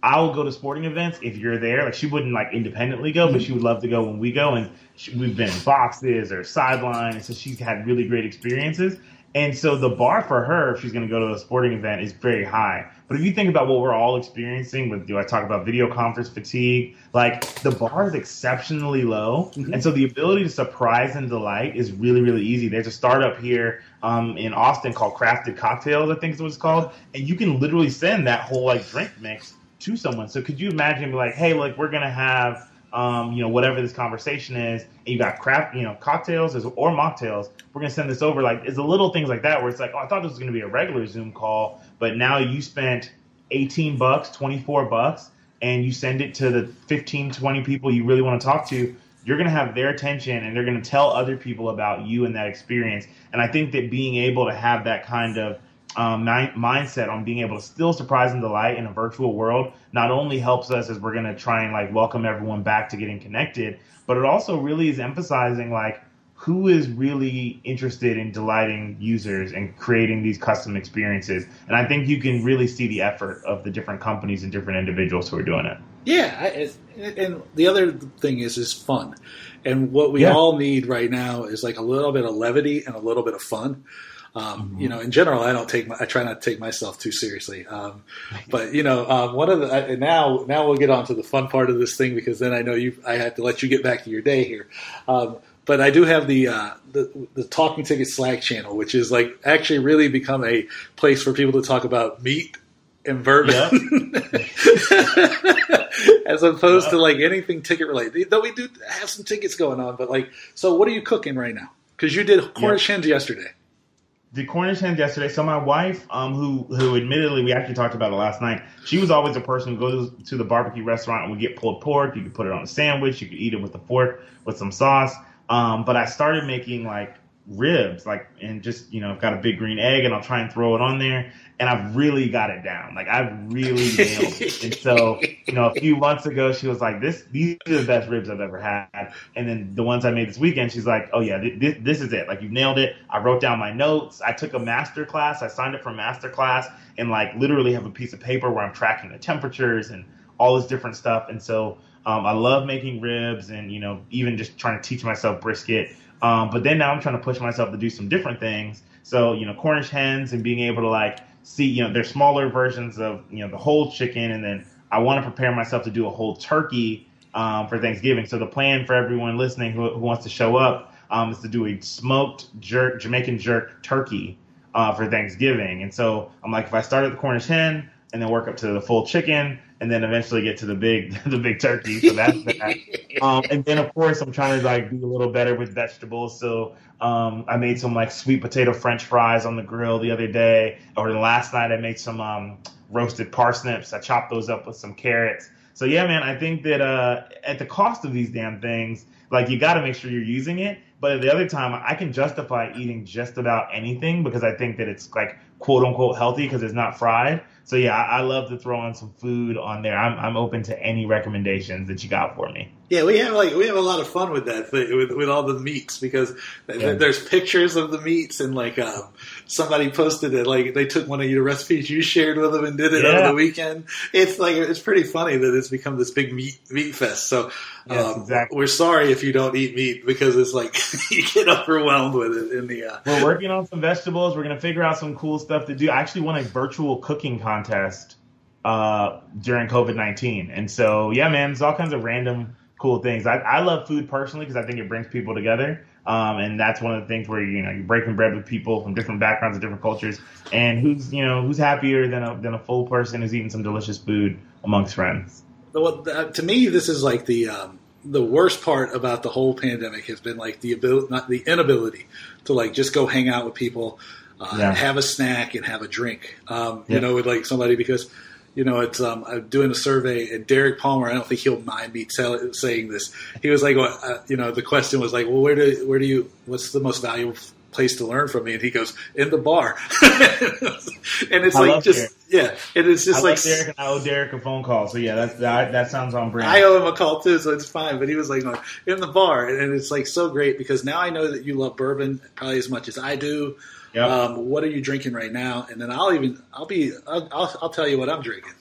[SPEAKER 2] I will go to sporting events if you're there. Like she wouldn't like independently go, but she would love to go when we go. And she, we've been in boxes or sideline, so she's had really great experiences. And so the bar for her, if she's going to go to a sporting event, is very high. But if you think about what we're all experiencing with, do I talk about video conference fatigue? Like the bar is exceptionally low, mm-hmm. and so the ability to surprise and delight is really, really easy. There's a startup here um, in Austin called Crafted Cocktails, I think is what it's called, and you can literally send that whole like drink mix to someone. So could you imagine like, hey, like we're gonna have um, you know, whatever this conversation is, and you got craft, you know, cocktails or mocktails, we're gonna send this over. Like, it's the little things like that where it's like, oh, I thought this was gonna be a regular Zoom call, but now you spent 18 bucks, 24 bucks, and you send it to the 15, 20 people you really want to talk to. You're gonna have their attention, and they're gonna tell other people about you and that experience. And I think that being able to have that kind of um, mindset on being able to still surprise and delight in a virtual world not only helps us as we're going to try and like welcome everyone back to getting connected, but it also really is emphasizing like who is really interested in delighting users and creating these custom experiences. And I think you can really see the effort of the different companies and different individuals who are doing it.
[SPEAKER 1] Yeah, and the other thing is is fun, and what we yeah. all need right now is like a little bit of levity and a little bit of fun. Um, mm-hmm. You know, in general, I don't take my, I try not to take myself too seriously. Um, but you know, um, one of the now now we'll get on to the fun part of this thing because then I know you I have to let you get back to your day here. But I do have the, uh, the the Talking Ticket Slack channel, which is like actually really become a place for people to talk about meat and bourbon. Yep. As opposed yep. to like anything ticket related. Though we do have some tickets going on, but like, so what are you cooking right now? Because you did Cornish yep. hens yesterday
[SPEAKER 2] the Cornish hen yesterday. So my wife, um, who who admittedly we actually talked about it last night. She was always a person who goes to the barbecue restaurant and would get pulled pork. You could put it on a sandwich. You could eat it with a fork with some sauce. Um, but I started making like ribs, like and just you know, I've got a big green egg and I'll try and throw it on there and I've really got it down. Like I've really nailed it. And so, you know, a few months ago, she was like, "This, these are the best ribs I've ever had." And then the ones I made this weekend, she's like, "Oh yeah, this, this is it. Like you've nailed it." I wrote down my notes. I took a master class. I signed up for master class, and like literally have a piece of paper where I'm tracking the temperatures and all this different stuff. And so, um, I love making ribs, and you know, even just trying to teach myself brisket. Um, but then now I'm trying to push myself to do some different things. So, you know, Cornish hens and being able to like see, you know, they're smaller versions of, you know, the whole chicken. And then I want to prepare myself to do a whole turkey um, for Thanksgiving. So the plan for everyone listening who, who wants to show up um, is to do a smoked jerk, Jamaican jerk turkey uh, for Thanksgiving. And so I'm like, if I start at the Cornish hen and then work up to the full chicken and then eventually get to the big the big turkey. So that's that. Um, and then of course I'm trying to like be a little better with vegetables. So um, I made some like sweet potato French fries on the grill the other day, or last night I made some um, roasted parsnips. I chopped those up with some carrots. So yeah, man, I think that uh, at the cost of these damn things, like you got to make sure you're using it. But at the other time, I can justify eating just about anything because I think that it's like quote unquote healthy because it's not fried. So yeah, I, I, love to throw on some food on there. I'm I'm open to any recommendations that you got for me.
[SPEAKER 1] Yeah, we have like we have a lot of fun with that with with all the meats because yeah. there's pictures of the meats and like um, somebody posted it like they took one of your recipes you shared with them and did it yeah. over the weekend. It's like it's pretty funny that it's become this big meat meat fest. So yes, um, exactly. we're sorry if you don't eat meat because it's like you get overwhelmed with it in the. Uh,
[SPEAKER 2] we're working on some vegetables. We're gonna figure out some cool stuff to do. I actually want a virtual cooking contest uh, during COVID nineteen, and so yeah, man, there's all kinds of random cool things. I, I love food personally because I think it brings people together. Um, and that's one of the things where you know you're breaking bread with people from different backgrounds and different cultures, and who's you know who's happier than a than a full person who's eating some delicious food amongst friends.
[SPEAKER 1] Well, to me, this is like the um, the worst part about the whole pandemic has been like the ability, not the inability to like just go hang out with people uh,
[SPEAKER 2] Yeah.
[SPEAKER 1] have a snack and have a drink. Um, You know, with like somebody because you know it's um, I'm doing a survey and Derek Palmer. I don't think he'll mind me tell, saying this. He was like, well, uh, you know, the question was like, well, where do where do you? What's the most valuable place to learn from me? And he goes, in the bar. and it's
[SPEAKER 2] I
[SPEAKER 1] like just
[SPEAKER 2] Derek.
[SPEAKER 1] yeah, and it's just
[SPEAKER 2] I
[SPEAKER 1] like
[SPEAKER 2] Derek and I owe Derek a phone call. So yeah, that's that, that sounds on brand.
[SPEAKER 1] I owe him a call too, so it's fine. But he was like in the bar, and it's like so great because now I know that you love bourbon probably as much as I do.
[SPEAKER 2] Yep.
[SPEAKER 1] Um, what are you drinking right now? And then I'll even I'll be I'll, I'll, I'll tell you what I'm drinking.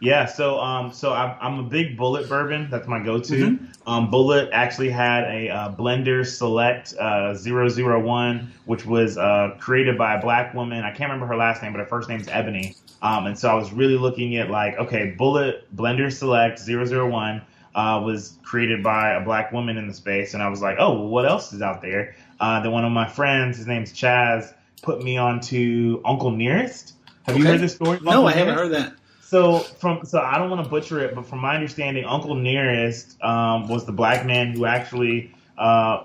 [SPEAKER 2] Yeah, so um, so I'm, I'm a big Bulleit bourbon. That's my go-to.
[SPEAKER 1] Mm-hmm.
[SPEAKER 2] Um, Bulleit actually had a uh, Blender Select uh, 001, which was uh, created by a black woman. I can't remember her last name, but her first name's Ebony. Um, and so I was really looking at like, okay, Bulleit Blender Select 001 uh, was created by a black woman in the space, and I was like, oh, well, what else is out there? Uh, then one of my friends, his name's Chaz, put me on to Uncle Nearest. Have you heard this story?
[SPEAKER 1] No,
[SPEAKER 2] Uncle
[SPEAKER 1] I haven't
[SPEAKER 2] Nearest?
[SPEAKER 1] heard that.
[SPEAKER 2] So from so I don't want to butcher it, but from my understanding, Uncle Nearest um, was the black man who actually uh,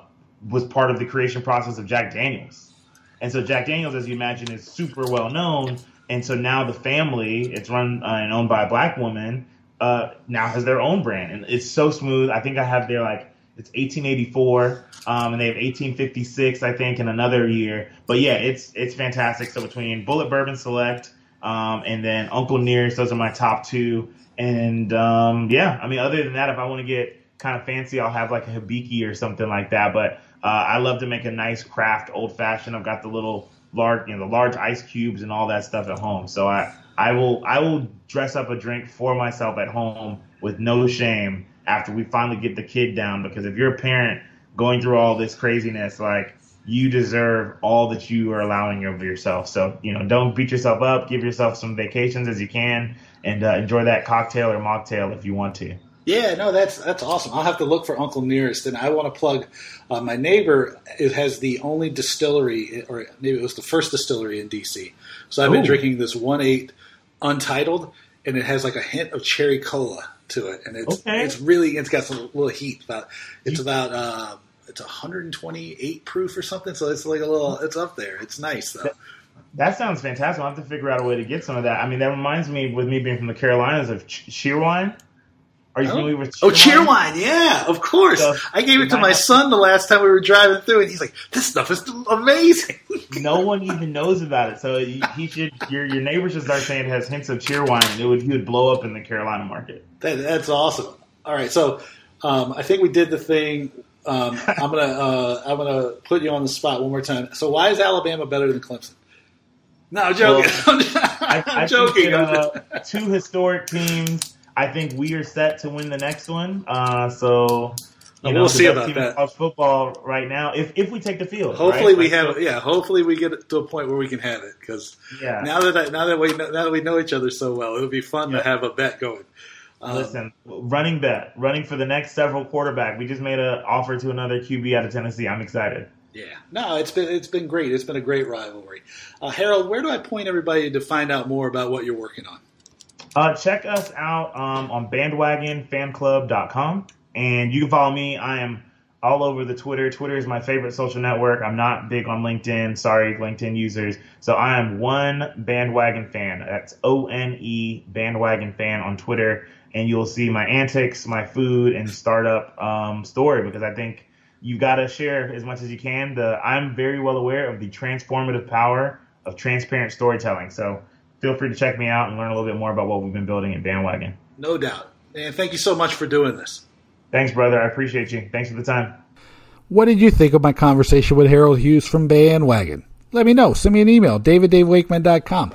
[SPEAKER 2] was part of the creation process of Jack Daniels. And so Jack Daniels, as you imagine, is super well known. And so now the family, it's run uh, and owned by a black woman, uh, now has their own brand, and it's so smooth. I think I have their like it's 1884, um, and they have 1856, I think, in another year. But yeah, it's it's fantastic. So between Bulleit Bourbon Select um, and then Uncle Nearest, those are my top two. And um, yeah, I mean, other than that, if I want to get kind of fancy, I'll have like a Hibiki or something like that. But uh, I love to make a nice craft old fashioned. I've got the little large, you know, the large ice cubes and all that stuff at home. So I, I will, I will dress up a drink for myself at home with no shame after we finally get the kid down. Because if you're a parent going through all this craziness, like you deserve all that you are allowing of yourself. So you know, don't beat yourself up. Give yourself some vacations as you can, and uh, enjoy that cocktail or mocktail if you want to.
[SPEAKER 1] Yeah, no, that's that's awesome. I'll have to look for Uncle Nearest, and I want to plug uh, my neighbor. It has the only distillery, or maybe it was the first distillery in DC. So I've been drinking this one eight untitled, and it has like a hint of cherry cola to it, and it's
[SPEAKER 2] Okay.
[SPEAKER 1] it's really it's got some little heat. About it's about uh, it's 128 proof or something. So it's like a little it's up there. It's nice though.
[SPEAKER 2] That sounds fantastic. I'll have to figure out a way to get some of that. I mean, that reminds me, with me being from the Carolinas, of ch- Cheerwine. Are you
[SPEAKER 1] Oh.
[SPEAKER 2] familiar with
[SPEAKER 1] Oh, Cheerwine, yeah, of course.
[SPEAKER 2] So,
[SPEAKER 1] I gave it to my
[SPEAKER 2] have-
[SPEAKER 1] son the last time we were driving through, and he's like, "This stuff is amazing."
[SPEAKER 2] No one even knows about it, so he he should. Your your neighbor should start saying it has hints of Cheerwine, and it would he would blow up in the Carolina market.
[SPEAKER 1] That, that's awesome. All right, so um, I think we did the thing. Um, I'm gonna uh, I'm gonna put you on the spot one more time. So why is Alabama better than Clemson? No, I'm joking.
[SPEAKER 2] I,
[SPEAKER 1] I'm
[SPEAKER 2] I
[SPEAKER 1] joking.
[SPEAKER 2] Think, uh, two historic teams. I think we are set to win the next one. Uh, so. You know,
[SPEAKER 1] we'll see about that.
[SPEAKER 2] college football right now, if if we take the field,
[SPEAKER 1] hopefully
[SPEAKER 2] right?
[SPEAKER 1] we
[SPEAKER 2] Like,
[SPEAKER 1] have yeah. Hopefully we get to a point where we can have it because
[SPEAKER 2] Yeah.
[SPEAKER 1] now that I, now that we know, now that we know each other so well, it'll be fun
[SPEAKER 2] Yeah.
[SPEAKER 1] to have a bet going. Um,
[SPEAKER 2] Listen, running bet, running for the next several quarterback. We just made an offer to another QB out of Tennessee. I'm excited.
[SPEAKER 1] Yeah, no, it's been it's been great. It's been a great rivalry. Uh, Harold, where do I point everybody to find out more about what you're working on?
[SPEAKER 2] Uh, check us out um, on bandwagonfanclub.com. And you can follow me. I am all over the Twitter. Twitter is my favorite social network. I'm not big on LinkedIn. Sorry, LinkedIn users. So I am one bandwagon fan. That's O N E bandwagon fan on Twitter. And you'll see my antics, my food, and startup um, story because I think you've got to share as much as you can. The I'm very well aware of the transformative power of transparent storytelling. So feel free to check me out and learn a little bit more about what we've been building at Bandwagon.
[SPEAKER 1] No doubt. And thank you so much for doing this.
[SPEAKER 2] Thanks, brother. I appreciate you. Thanks for the time.
[SPEAKER 3] What did you think of my conversation with Harold Hughes from Bandwagon? Let me know. Send me an email, dave at davewakeman.com.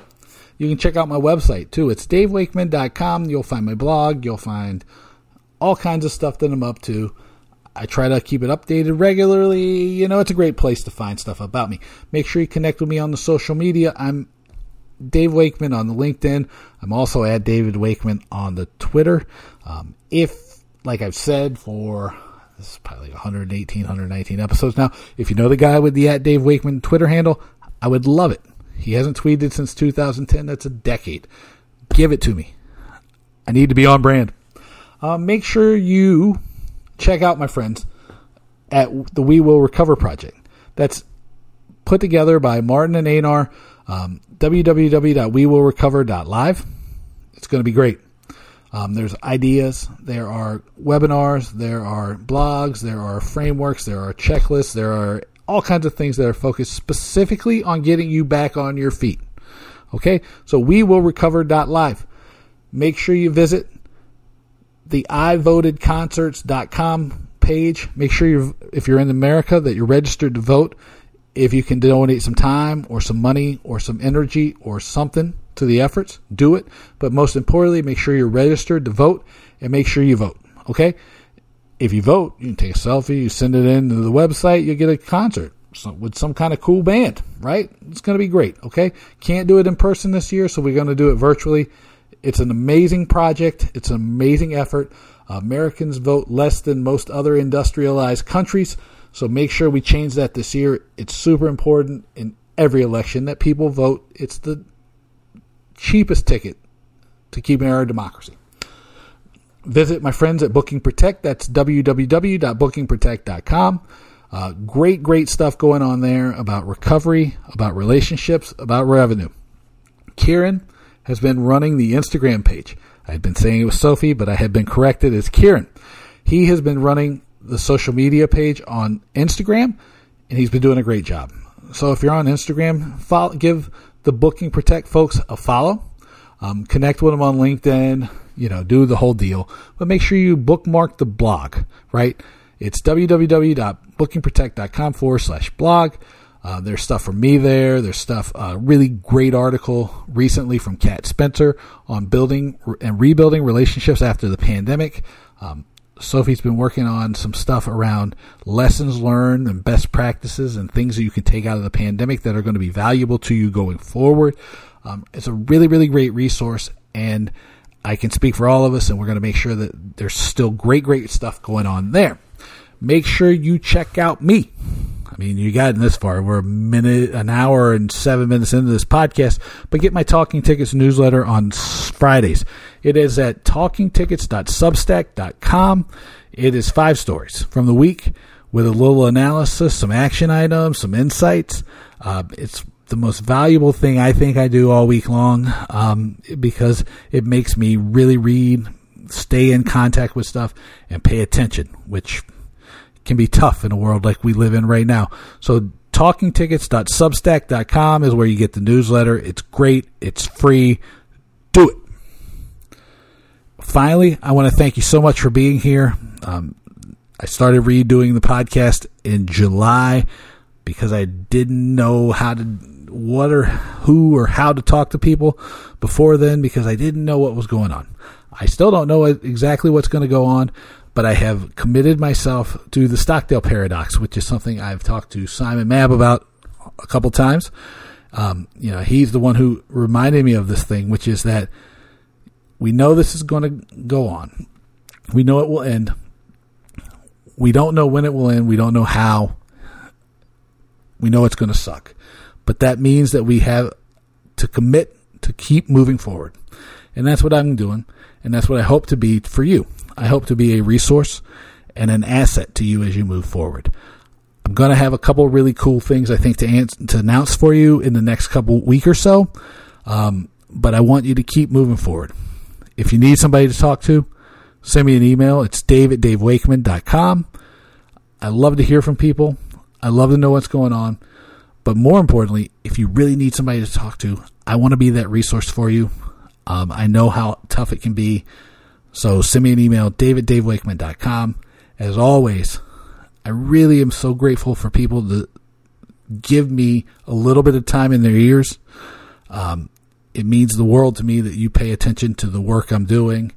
[SPEAKER 3] You can check out my website too. It's davewakeman.com. You'll find my blog. You'll find all kinds of stuff that I'm up to. I try to keep it updated regularly. You know, it's a great place to find stuff about me. Make sure you connect with me on the social media. I'm Dave Wakeman on the LinkedIn. I'm also at David Wakeman on the Twitter. Um, if, like I've said for this is probably 118, 119 episodes now. If you know the guy with the at Dave Wakeman Twitter handle, I would love it. He hasn't tweeted since 2010. That's a decade. Give it to me. I need to be on brand. Uh, make sure you check out my friends at the We Will Recover Project. That's
[SPEAKER 1] put together by Martin and Anar. Um, www.wewillrecover.live. It's going to be great. Um, there's ideas, there are webinars, there are blogs, there are frameworks, there are checklists, there are all kinds of things that are focused specifically on getting you back on your feet. Okay, so we will recover.live. Make sure you visit the ivotedconcerts.com page. Make sure you if you're in America that you're registered to vote. If you can donate some time or some money or some energy or something to the efforts, do it. But most importantly, make sure you're registered to vote and make sure you vote. Okay? If you vote, you can take a selfie, you send it in to the website, you get a concert with some kind of cool band, right? It's going to be great. Okay? Can't do it in person this year, so we're going to do it virtually. It's an amazing project. It's an amazing effort. Americans vote less than most other industrialized countries. So make sure we change that this year. It's super important in every election that people vote. It's the cheapest ticket to keeping our democracy. Visit my friends at Booking Protect. That's www.bookingprotect.com. Uh, great, great stuff going on there about recovery, about relationships, about revenue. Kieran has been running the Instagram page. I had been saying it was Sophie, but I had been corrected as Kieran. He has been running the social media page on Instagram, and he's been doing a great job. So if you're on Instagram, follow, give the Booking Protect folks a follow. Um, connect with them on LinkedIn. You know, do the whole deal. But make sure you bookmark the blog, right? It's www.bookingprotect.com forward slash blog. Uh, there's stuff from me there. There's stuff, uh, really great article recently from Kat Spencer on building and rebuilding relationships after the pandemic. Um, Sophie's been working on some stuff around lessons learned and best practices and things that you can take out of the pandemic that are going to be valuable to you going forward. Um, it's a really, really great resource, and I can speak for all of us, and we're going to make sure that there's still great, great stuff going on there. Make sure you check out me. I mean, you got in this far. We're a minute, an hour, and seven minutes into this podcast. But get my Talking Tickets newsletter on Fridays. It is at talkingtickets.substack.com. It is five stories from the week with a little analysis, some action items, some insights. Uh, it's the most valuable thing I think I do all week long um, because it makes me really read, stay in contact with stuff, and pay attention, which can be tough in a world like we live in right now. So talkingtickets.substack.com is where you get the newsletter. It's great. It's free. Do it. Finally, I want to thank you so much for being here. Um, I started redoing the podcast in July because I didn't know how to, what or who or how to talk to people before then because I didn't know what was going on. I still don't know exactly what's going to go on, but I have committed myself to the Stockdale paradox, which is something I've talked to Simon Mab about a couple times. Um, you know, he's the one who reminded me of this thing, which is that we know this is going to go on. We know it will end. We don't know when it will end. We don't know how. We know it's going to suck. But that means that we have to commit to keep moving forward. And that's what I'm doing. And that's what I hope to be for you. I hope to be a resource and an asset to you as you move forward. I'm going to have a couple really cool things I think to, to announce for you in the next couple week or so. Um, but I want you to keep moving forward. If you need somebody to talk to, send me an email. It's dave at davewakeman.com. I love to hear from people. I love to know what's going on. But more importantly, if you really need somebody to talk to, I want to be that resource for you. Um, I know how tough it can be so send me an email, dave at davewakeman.com. As always, I really am so grateful for people to give me a little bit of time in their ears. Um, it means the world to me that you pay attention to the work I'm doing,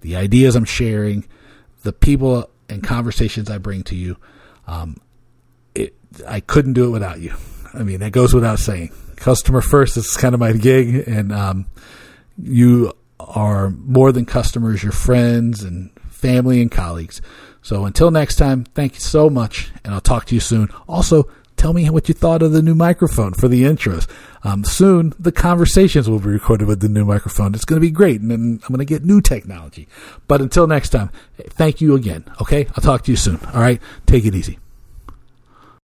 [SPEAKER 1] the ideas I'm sharing, the people and conversations I bring to you. Um, it, I couldn't do it without you. I mean, that goes without saying. Customer first is kind of my gig, and um, you are more than customers, your friends and family and colleagues. So until next time, thank you so much, and I'll talk to you soon. Also, tell me what you thought of the new microphone for the intros. Um, soon, the conversations will be recorded with the new microphone. It's going to be great, and I'm going to get new technology. But until next time, thank you again. Okay, I'll talk to you soon. All right, take it easy.